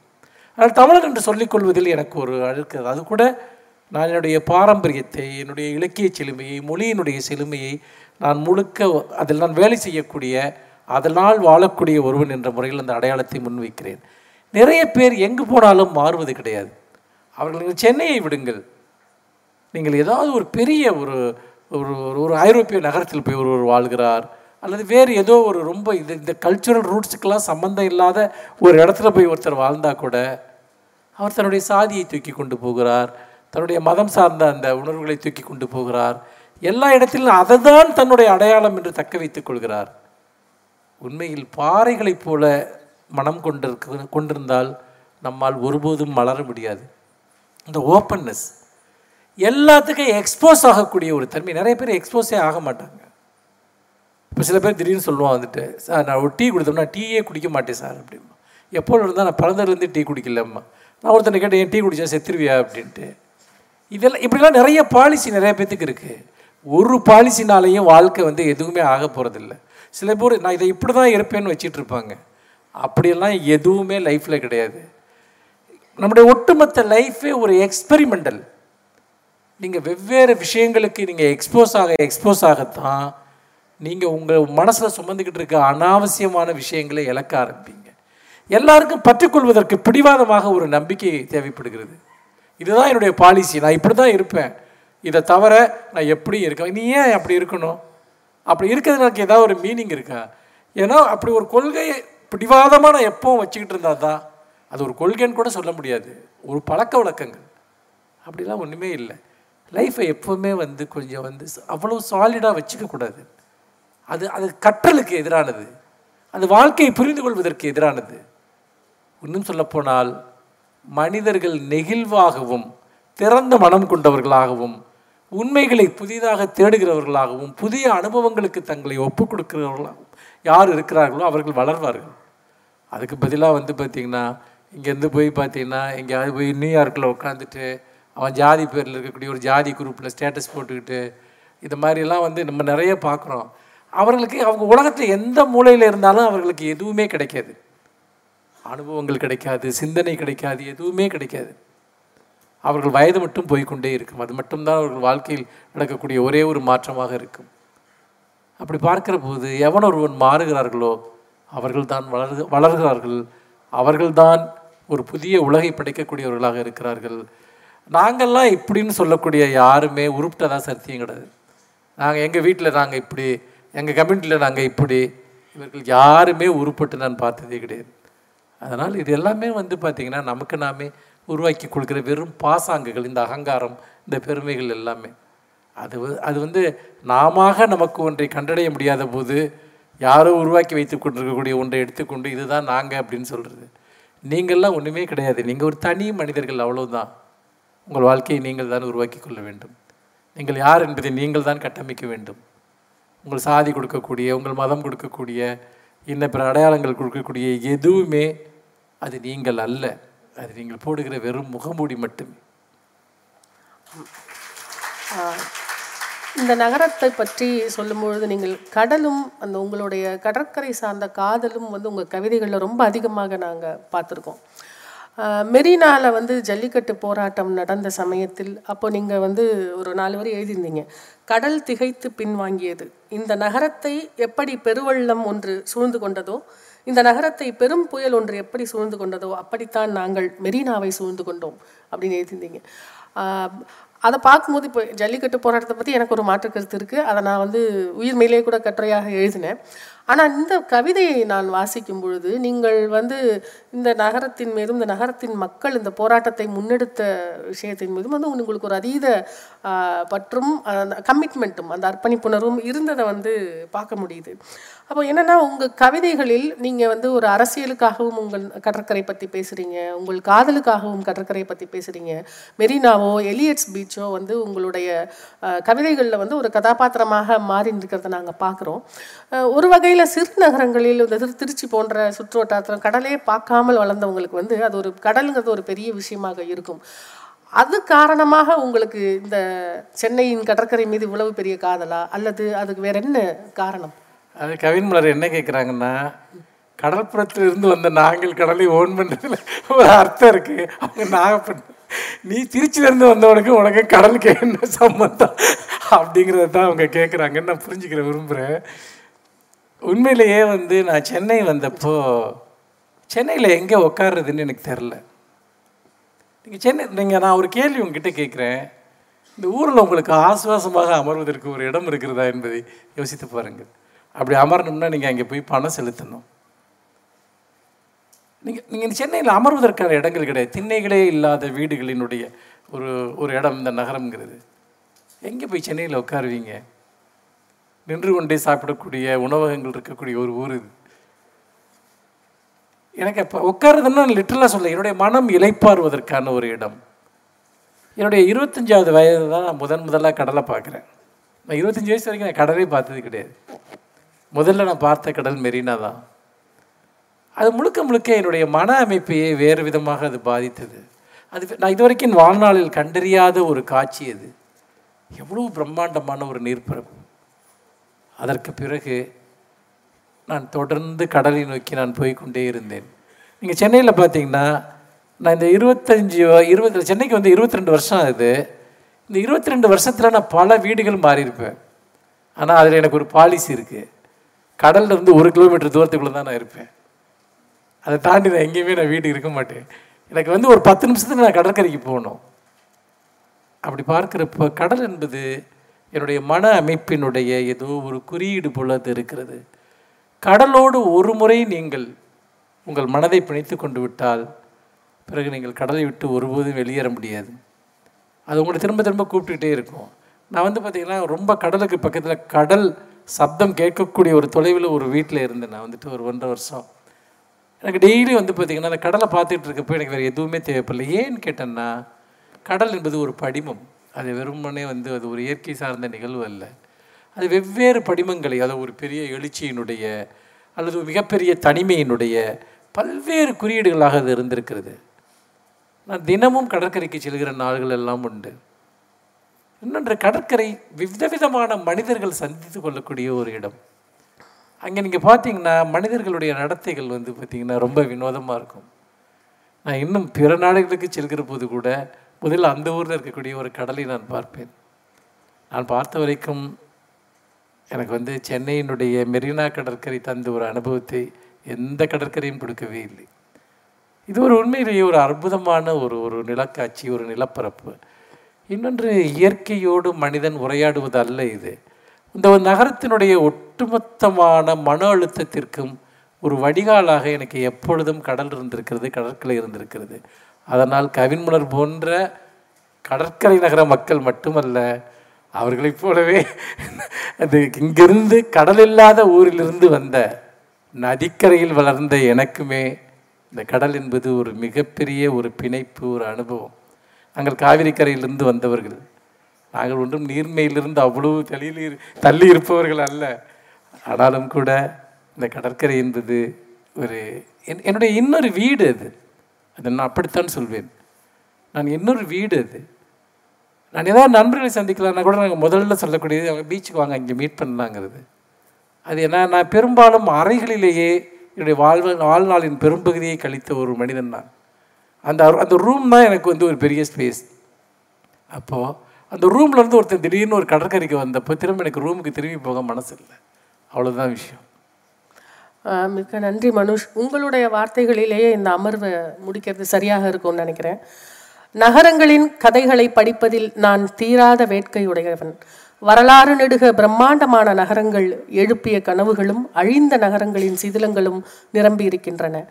ஆனால் தமிழர் என்று சொல்லிக்கொள்வதில் எனக்கு ஒரு அழுக்கு. அது கூட நான் என்னுடைய பாரம்பரியத்தை என்னுடைய இலக்கிய செழுமையை மொழியினுடைய செழுமையை நான் முழுக்க அதில் நான் வேலை செய்யக்கூடிய அதனால் வாழக்கூடிய ஒருவன் என்ற முறையில் அந்த அடையாளத்தை முன்வைக்கிறேன். நிறைய பேர் எங்கு போனாலும் மாறுவது கிடையாது. அவர்கள் சென்னையை விடுங்கள். நீங்கள் ஏதாவது ஒரு பெரிய ஒரு ஒரு ஒரு- ஒரு ஐரோப்பிய நகரத்தில் போய் ஒருவர் வாழ்கிறார் அல்லது வேறு ஏதோ ஒரு ரொம்ப இது இந்த கல்ச்சுரல் ரூட்ஸுக்கெல்லாம் சம்மந்தம் இல்லாத ஒரு இடத்துல போய் ஒருத்தர் வாழ்ந்தால் கூட அவர் தன்னுடைய சாதியை தூக்கி கொண்டு போகிறார் தன்னுடைய மதம் சார்ந்த அந்த உணர்வுகளை தூக்கி கொண்டு போகிறார். எல்லா இடத்திலும் அதை தான் தன்னுடைய அடையாளம் என்று தக்க வைத்துக் கொள்கிறார். உண்மையில் பாறைகளைப் போல மனம் கொண்டிருக்க கொண்டிருந்தால் நம்மால் ஒருபோதும் மலர முடியாது. இந்த ஓப்பன்னஸ் எல்லாத்துக்கும் எக்ஸ்போஸ் ஆகக்கூடிய ஒரு தன்மை. நிறைய பேர் எக்ஸ்போஸே ஆக மாட்டாங்க. இப்போ சில பேர் திடீர்னு சொல்லுவான் வந்துட்டு சார் நான் ஒரு டீ கொடுத்தோம்னா டீயே குடிக்க மாட்டேன் சார் அப்படிமா எப்போ இருந்தால் நான் பிறந்ததுலேருந்து டீ குடிக்கலம்மா. நான் ஒருத்தனை கேட்டேன் ஏன் டீ குடிச்சா செத்துருவியா? அப்படின்ட்டு. இதெல்லாம் இப்படிலாம் நிறைய பாலிசி நிறைய பேத்துக்கு இருக்குது ஒரு பாலிசினாலேயும் வாழ்க்கை வந்து எதுவுமே ஆக போகிறதில்ல சில பேர் நான் இதை இப்படி தான் இருப்பேன்னு வச்சிட்டு இருப்பாங்க. அப்படியெல்லாம் எதுவுமே லைஃப்பில் கிடையாது. நம்முடைய ஒட்டுமொத்த லைஃபே ஒரு எக்ஸ்பெரிமெண்டல் நீங்கள் வெவ்வேறு விஷயங்களுக்கு நீங்கள் எக்ஸ்போஸ் ஆக எக்ஸ்போஸ் ஆகத்தான் நீங்கள் உங்கள் மனசில் சுமந்துக்கிட்டு இருக்க அனாவசியமான விஷயங்களை இழக்க ஆரம்பிப்பீங்க. எல்லாருக்கும் பற்றிக்கொள்வதற்கு பிடிவாதமாக ஒரு நம்பிக்கை தேவைப்படுகிறது. இதுதான் என்னுடைய பாலிசி நான் இப்படி தான் இருப்பேன். இதை தவிர நான் எப்படி இருக்கேன்? நீ ஏன் அப்படி இருக்கணும்? அப்படி இருக்கிறதுனாக்கு ஏதாவது ஒரு மீனிங் இருக்கா? ஏன்னா அப்படி ஒரு கொள்கையை பிடிவாதமாக நான் எப்பவும் வச்சுக்கிட்டு இருந்தால் தான் அது ஒரு கொள்கைன்னு கூட சொல்ல முடியாது. ஒரு பழக்க வழக்கங்கள். அப்படிலாம் ஒன்றுமே இல்லை. லைஃப்பை எப்போவுமே வந்து கொஞ்சம் வந்து அவ்வளோ சாலிடாக வச்சுக்கக்கூடாது அது அது கற்றலுக்கு எதிரானது. அது வாழ்க்கையை புரிந்து கொள்வதற்கு எதிரானது. இன்னும் சொல்லப்போனால் மனிதர்கள் நெகிழ்வாகவும் திறந்த மனம் கொண்டவர்களாகவும் உண்மைகளை புதிதாக தேடுகிறவர்களாகவும் புதிய அனுபவங்களுக்கு தங்களை ஒப்புக் கொடுக்கிறவர்களாகவும் யார் இருக்கிறார்களோ அவர்கள் வளர்வார்கள். அதுக்கு பதிலாக வந்து பார்த்திங்கன்னா இங்கேருந்து போய் பார்த்தீங்கன்னா எங்கேயாவது போய் நியூயார்க்கில் உட்காந்துட்டு அவன் ஜாதி பேரில் இருக்கக்கூடிய ஒரு ஜாதி குரூப்பில் ஸ்டேட்டஸ் போட்டுக்கிட்டு இது மாதிரிலாம் வந்து நம்ம நிறைய பார்க்குறோம். அவர்களுக்கு அவங்க உலகத்தில் எந்த மூலையில் இருந்தாலும் அவர்களுக்கு எதுவுமே கிடைக்காது. அனுபவங்கள் கிடைக்காது சிந்தனை கிடைக்காது எதுவுமே கிடைக்காது. அவர்கள் வயது மட்டும் போய்க்கொண்டே இருக்கும். அது மட்டும்தான் அவர்கள் வாழ்க்கையில் நடக்கக்கூடிய ஒரே ஒரு மாற்றமாக இருக்கும். அப்படி பார்க்கிற போது எவன் ஒருவன் மாறுகிறார்களோ அவர்கள் தான் வளர் வளர்கிறார்கள். அவர்கள்தான் ஒரு புதிய உலகை படைக்கக்கூடியவர்களாக இருக்கிறார்கள். நாங்கள்லாம் இப்படின்னு சொல்லக்கூடிய யாருமே உருப்பிட்டதா சத்தியம் கிடையாது. நாங்கள் எங்கள் வீட்டில் நாங்கள் இப்படி எங்கள் கம்யூனிட்டியில் நாங்கள் இப்படி இவர்கள் யாருமே உருப்பட்டு நான் பார்த்ததே கிடையாது. அதனால் இது எல்லாமே வந்து பார்த்திங்கன்னா நமக்கு நாமே உருவாக்கி கொடுக்குற வெறும் பாசாங்குகள் இந்த அகங்காரம் இந்த பெருமைகள் எல்லாமே. அது அது வந்து நாம நமக்கு ஒன்றை கண்டடைய முடியாத போது யாரோ உருவாக்கி வைத்து கொண்டிருக்கக்கூடிய ஒன்றை எடுத்துக்கொண்டு இதுதான் நாங்கள் அப்படின்னு சொல்கிறது நீங்கள்லாம் ஒன்றுமே கிடையாது. நீங்கள் ஒரு தனி மனிதர்கள் அவ்வளோதான் உங்கள் வாழ்க்கையை நீங்கள் தான் உருவாக்கி கொள்ள வேண்டும். நீங்கள் யார் என்பதை நீங்கள் தான் கட்டமைக்க வேண்டும். உங்கள் சாதி கொடுக்கக்கூடிய உங்கள் மதம் கொடுக்கக்கூடிய இன்ன பிற அடையாளங்கள் கொடுக்கக்கூடிய எதுவுமே அது நீங்கள் அல்ல. அது நீங்கள் போடுகிற வெறும் முகமூடி மட்டுமே. இந்த நகரத்தை பற்றி சொல்லும்பொழுது நீங்கள் கடலும் அந்த உங்களுடைய கடற்கரை சார்ந்த காதலும் வந்து உங்கள் கவிதைகளில் ரொம்ப அதிகமாக நாங்கள் பார்த்துருக்கோம். மெரினாவில் வந்து ஜல்லிக்கட்டு போராட்டம் நடந்த சமயத்தில் அப்போ நீங்கள் வந்து ஒரு நாலு வரி எழுதியிருந்தீங்க. கடல் திகைத்து பின்வாங்கியது. இந்த நகரத்தை எப்படி பெருவள்ளம் ஒன்று சூழ்ந்து கொண்டதோ இந்த நகரத்தை பெரும் புயல் ஒன்று எப்படி சூழ்ந்து கொண்டதோ அப்படித்தான் நாங்கள் மெரினாவை சூழ்ந்து கொண்டோம் அப்படின்னு எழுதியிருந்தீங்க. அதை பார்க்கும்போது இப்போ ஜல்லிக்கட்டு போராட்டத்தை பற்றி எனக்கு ஒரு மாற்று கருத்து இருக்குது அதை நான் வந்து உயிர்மையிலே கூட கட்டுரையாக எழுதினேன். ஆனால் இந்த கவிதையை நான் வாசிக்கும் பொழுது நீங்கள் வந்து இந்த நகரத்தின் மீதும் இந்த நகரத்தின் மக்கள் இந்த போராட்டத்தை முன்னெடுத்த விஷயத்தின் மீதும் வந்து உங்களுக்கு ஒரு அதீத பற்றும் அந்த கமிட்மெண்ட்டும் அந்த அர்ப்பணிப்புணர்வும் இருந்ததை வந்து பார்க்க முடியுது. அப்போ என்னன்னா உங்கள் கவிதைகளில் நீங்கள் வந்து ஒரு அரசியலுக்காகவும் உங்கள் கடற்கரை பற்றி பேசுகிறீங்க உங்கள் காதலுக்காகவும் கடற்கரை பற்றி பேசுகிறீங்க மெரினாவோ எலியட்ஸ் பீச்சோ வந்து உங்களுடைய கவிதைகளில் வந்து ஒரு கதாபாத்திரமாக மாறி இருக்கிறத நாங்கள் பார்க்குறோம். ஒரு வகையில் சிறு நகரங்களில் இந்த திரு திருச்சி போன்ற சுற்று வட்டாரத்தில் கடலே பார்க்காமல் வளர்ந்தவங்களுக்கு வந்து அது ஒரு கடலுங்கிறது ஒரு பெரிய விஷயமாக இருக்கும். அது காரணமாக உங்களுக்கு இந்த சென்னையின் கடற்கரை மீது இவ்வளவு பெரிய காதலா? அல்லது அதுக்கு வேற என்ன காரணம்? அது கவின் மலர் என்ன கேட்குறாங்கன்னா கடற்புறத்தில் இருந்து வந்த நாங்கள் கடலை ஓன் பண்ணுறதுல ஒரு அர்த்தம் இருக்குது அவங்க நாகப்பட்டினம் நீ திருச்சியிலேருந்து வந்தவனுக்கு உனக்கு கடலுக்கு என்ன சம்மந்தம் அப்படிங்கிறத தான் அவங்க கேட்குறாங்கன்னு நான் புரிஞ்சுக்கிற விரும்புகிறேன் உண்மையிலேயே வந்து நான் சென்னை வந்தப்போ சென்னையில் எங்கே உட்காருறதுன்னு எனக்கு தெரில நீங்கள் சென்னை நீங்கள் நான் ஒரு கேள்வி உங்ககிட்ட கேட்குறேன் இந்த ஊரில் உங்களுக்கு ஆசுவாசமாக அமர்வதற்கு ஒரு இடம் இருக்கிறதா என்பதை யோசித்து பாருங்கள். அப்படி அமரணும்னா நீங்கள் அங்கே போய் பணம் செலுத்தணும். நீங்கள் நீங்கள் சென்னையில் அமர்வதற்கான இடங்கள் கிடையாது. திண்ணைகளே இல்லாத வீடுகளினுடைய ஒரு ஒரு இடம் இந்த நகரம்ங்கிறது. எங்கே போய் சென்னையில் உட்காருவீங்க நின்று கொண்டே சாப்பிடக்கூடிய உணவகங்கள் இருக்கக்கூடிய ஒரு ஊர் இது. எனக்கு இப்போ உட்காருதுன்னா லிட்டரலாக சொல்ல என்னுடைய மனம் இலைப்பாறுவதற்கான ஒரு இடம். என்னுடைய இருபத்தஞ்சாவது வயது தான் நான் முதன் முதலாக கடலை பார்க்குறேன். நான் இருபத்தஞ்சி வயசு வரைக்கும் நான் கடலே பார்த்தது கிடையாது. முதல்ல நான் பார்த்த கடல் மெரினா தான். அது முழுக்க முழுக்க என்னுடைய மன அமைப்பையே வேறு விதமாக அது பாதித்தது. அது நான் இதுவரைக்கும் வாழ்நாளில் கண்டறியாத ஒரு காட்சி அது. எவ்வளோ பிரம்மாண்டமான ஒரு நீர்ப்பரப்பு. அதற்கு பிறகு நான் தொடர்ந்து கடலை நோக்கி நான் போய்க்கொண்டே இருந்தேன். நீங்கள் சென்னையில் பார்த்தீங்கன்னா நான் இந்த இருபத்தஞ்சி இருபத்தி சென்னைக்கு வந்து இருபத்தி ரெண்டு வருஷம் ஆகுது. இந்த இருபத்தி ரெண்டு வருஷத்தில் நான் பல வீடுகள் மாறியிருப்பேன். ஆனால் அதில் எனக்கு ஒரு பாலிசி இருக்குது கடலில் இருந்து ஒரு கிலோமீட்டர் தூரத்துக்குள்ளே தான் நான் இருப்பேன். அதை தாண்டி நான் எங்கேயுமே நான் வீட்டுக்கு இருக்க மாட்டேன். எனக்கு வந்து ஒரு பத்து நிமிஷத்துக்கு நான் கடற்கரைக்கு போகணும். அப்படி பார்க்குறப்ப கடல் என்பது என்னுடைய மன அமைப்பினுடைய ஏதோ ஒரு குறியீடு போல அது இருக்கிறது. கடலோடு ஒரு முறை நீங்கள் உங்கள் மனதை பிணைத்து கொண்டு விட்டால் பிறகு நீங்கள் கடலை விட்டு ஒருபோதும் வெளியேற முடியாது. அது உங்களை திரும்ப திரும்ப கூப்பிட்டுக்கிட்டே இருக்கும். நான் வந்து பார்த்திங்கன்னா ரொம்ப கடலுக்கு பக்கத்தில் கடல் சப்தம் கேட்கக்கூடிய ஒரு தொலைவில் ஒரு வீட்டில் இருந்தேன் நான் வந்துட்டு ஒரு ஒன்றரை வருஷம். எனக்கு டெய்லி வந்து பார்த்திங்கன்னா அந்த கடலை பார்த்துட்டு இருக்கப்போ எனக்கு வேறு எதுவுமே தேவைப்படல. ஏன்னு கேட்டேன்னா கடல் என்பது ஒரு படிமம். அது வெறுமனே வந்து அது ஒரு இயற்கை சார்ந்த நிகழ்வு அல்ல. அது வெவ்வேறு படிமங்களை அதாவது ஒரு பெரிய எழுச்சியினுடைய அல்லது மிகப்பெரிய தனிமையினுடைய பல்வேறு குறியீடுகளாக அது இருந்திருக்கிறது. நான் தினமும் கடற்கரைக்கு செல்கிற நாள்கள் எல்லாம் உண்டு. இன்னொன்று கடற்கரை விதவிதமான மனிதர்கள் சந்தித்து கொள்ளக்கூடிய ஒரு இடம். அங்கே நீங்கள் பார்த்தீங்கன்னா மனிதர்களுடைய நடத்தைகள் வந்து பார்த்திங்கன்னா ரொம்ப வினோதமாக இருக்கும். நான் இன்னும் பிற நாடுகளுக்கு செல்கிற போது கூட முதலில் அந்த ஊரில் இருக்கக்கூடிய ஒரு கடலை நான் பார்ப்பேன். நான் பார்த்த வரைக்கும் எனக்கு வந்து சென்னையினுடைய மெரினா கடற்கரை தந்த ஒரு அனுபவத்தை எந்த கடற்கரையும் கொடுக்கவே இல்லை. இது ஒரு உண்மையிலேயே ஒரு அற்புதமான ஒரு ஒரு நிலக்காட்சி ஒரு நிலப்பரப்பு. இன்னொன்று இயற்கையோடு மனிதன் உரையாடுவது அல்ல இது. இந்த ஒரு நகரத்தினுடைய ஒட்டுமொத்தமான மன அழுத்தத்திற்கும் ஒரு வடிகாலாக எனக்கு எப்பொழுதும் கடல் இருந்திருக்கிறது கடற்கரை இருந்திருக்கிறது. அதனால் கவின்முனர் போன்ற கடற்கரை நகர மக்கள் மட்டுமல்ல அவர்களைப் போலவே அது இங்கிருந்து கடல் இல்லாத ஊரிலிருந்து வந்த நதிக்கரையில் வளர்ந்த எனக்குமே இந்த கடல் என்பது ஒரு மிகப்பெரிய ஒரு பிணைப்பு ஒரு அனுபவம். நாங்கள் காவிரி கரையிலிருந்து வந்தவர்கள். நாங்கள் ஒன்றும் நீர்மையிலிருந்து அவ்வளவு தள்ளியில் இரு- தள்ளி இருப்பவர்கள் அல்ல. ஆனாலும் கூட இந்த கடற்கரை என்பது ஒரு என்- என்னுடைய இன்னொரு வீடு அது. அதை நான் அப்படித்தான் சொல்வேன். நான் இன்னொரு வீடு அது. நான் ஏதாவது நண்பர்களை சந்திக்கலாம்னா கூட நாங்கள் முதல்ல சொல்லக்கூடியது அவங்க பீச்சுக்கு வாங்க இங்கே மீட் பண்ணலாங்கிறது. அது என்ன நான் பெரும்பாலும் அறைகளிலேயே என்னுடைய வாழ்வ வாழ்நாளின் பெரும்பகுதியை கழித்த ஒரு மனிதன் நான். அந்த அந்த ரூம் தான் எனக்கு வந்து ஒரு பெரிய ஸ்பேஸ் அப்போது அந்த ரூம்லேருந்து ஒருத்தன் ஒருத்தர் திடீர்னு ஒரு கடற்கரைக்கு வந்தப்போ திரும்ப எனக்கு ரூமுக்கு திரும்பி போக மனசு இல்லை அவ்வளோதான் விஷயம். மிக்க நன்றி மனுஷ். உங்களுடைய வார்த்தைகளிலேயே இந்த அமர்வை முடிக்கிறது சரியாக இருக்கும்னு நினைக்கிறேன். நகரங்களின் கதைகளை படிப்பதில் நான் தீராத வேட்கையுடையவன். வரலாறு நெடுக பிரம்மாண்டமான நகரங்கள் எழுப்பிய கனவுகளும் அழிந்த நகரங்களின் சிதிலங்களும் நிரம்பி இருக்கின்றன.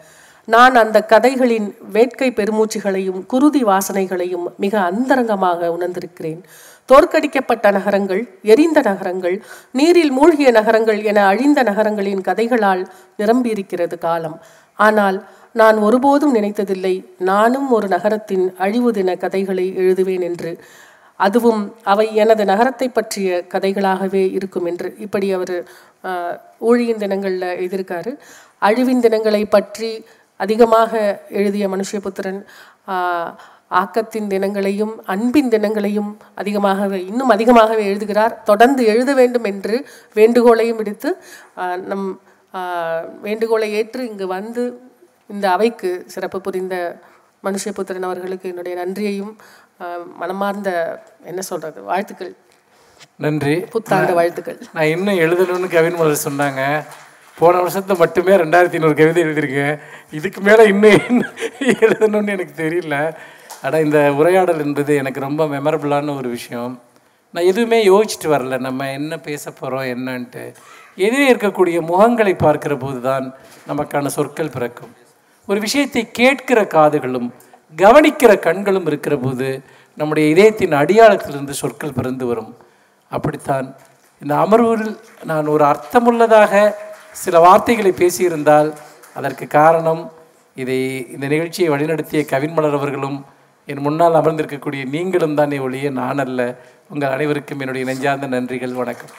நான் அந்த கதைகளின் வேட்கை பெருமூச்சுகளையும் குருதி வாசனைகளையும் மிக அந்தரங்கமாக உணர்ந்திருக்கிறேன். தோற்கடிக்கப்பட்ட நகரங்கள் எரிந்த நகரங்கள் நீரில் மூழ்கிய நகரங்கள் என அழிந்த நகரங்களின் கதைகளால் நிரம்பியிருக்கிறது காலம். ஆனால் நான் ஒருபோதும் நினைத்ததில்லை நானும் ஒரு நகரத்தின் அழிவு தின கதைகளை எழுதுவேன் என்று. அதுவும் அவை எனது நகரத்தை பற்றிய கதைகளாகவே இருக்கும் என்று. இப்படி அவர் ஊழியின் தினங்களில் எழுதியிருக்காரு. அழிவின் தினங்களை பற்றி அதிகமாக எழுதிய மனுஷபுத்திரன் ஆக்கத்தின் தினங்களையும் அன்பின் தினங்களையும் அதிகமாகவே இன்னும் அதிகமாகவே எழுதுகிறார். தொடர்ந்து எழுத வேண்டும் என்று வேண்டுகோளையும் விடுத்து நம் வேண்டுகோளை ஏற்று இங்கு வந்து இந்த அவைக்கு சிறப்பு புரிந்த மனுஷபுத்திரன் அவர்களுக்கு என்னுடைய நன்றியையும் மனமார்ந்த என்ன சொல்றது வாழ்த்துக்கள். நன்றி. புத்தாண்டு வாழ்த்துக்கள். நான் இன்னும் எழுதணும்னு கவின் மலர் சொன்னாங்க. போன வருஷத்துல மட்டுமே ரெண்டாயிரத்தி ஐநூறு கவிதை எழுதியிருக்கேன். இதுக்கு மேலே இன்னும் எழுதணும்னு எனக்கு தெரியல. ஆனால் இந்த உரையாடல் என்பது எனக்கு ரொம்ப மெமரபுளான ஒரு விஷயம். நான் எதுவுமே யோசிச்சுட்டு வரல. நம்ம என்ன பேச போகிறோம் என்னன்ட்டு. எதிரே இருக்கக்கூடிய முகங்களை பார்க்கிற போது தான் நமக்கான சொற்கள் பிறக்கும். ஒரு விஷயத்தை கேட்கிற காதுகளும் கவனிக்கிற கண்களும் இருக்கிற போது நம்முடைய இதயத்தின் அடியாளத்திலிருந்து சொற்கள் பிறந்து வரும். அப்படித்தான் இந்த அமர்வில் நான் ஒரு அர்த்தமுள்ளதாக சில வார்த்தைகளை பேசியிருந்தால் அதற்கு காரணம் இதை இந்த நிகழ்ச்சியை வழிநடத்திய கவின்மலர் அவர்களும் என் முன்னால் அமர்ந்திருக்கக்கூடிய நீங்களும் தானே ஒழிய நான் அல்ல உங்கள் அனைவருக்கும் என்னுடைய நெஞ்சார்ந்த நன்றிகள் வணக்கம்.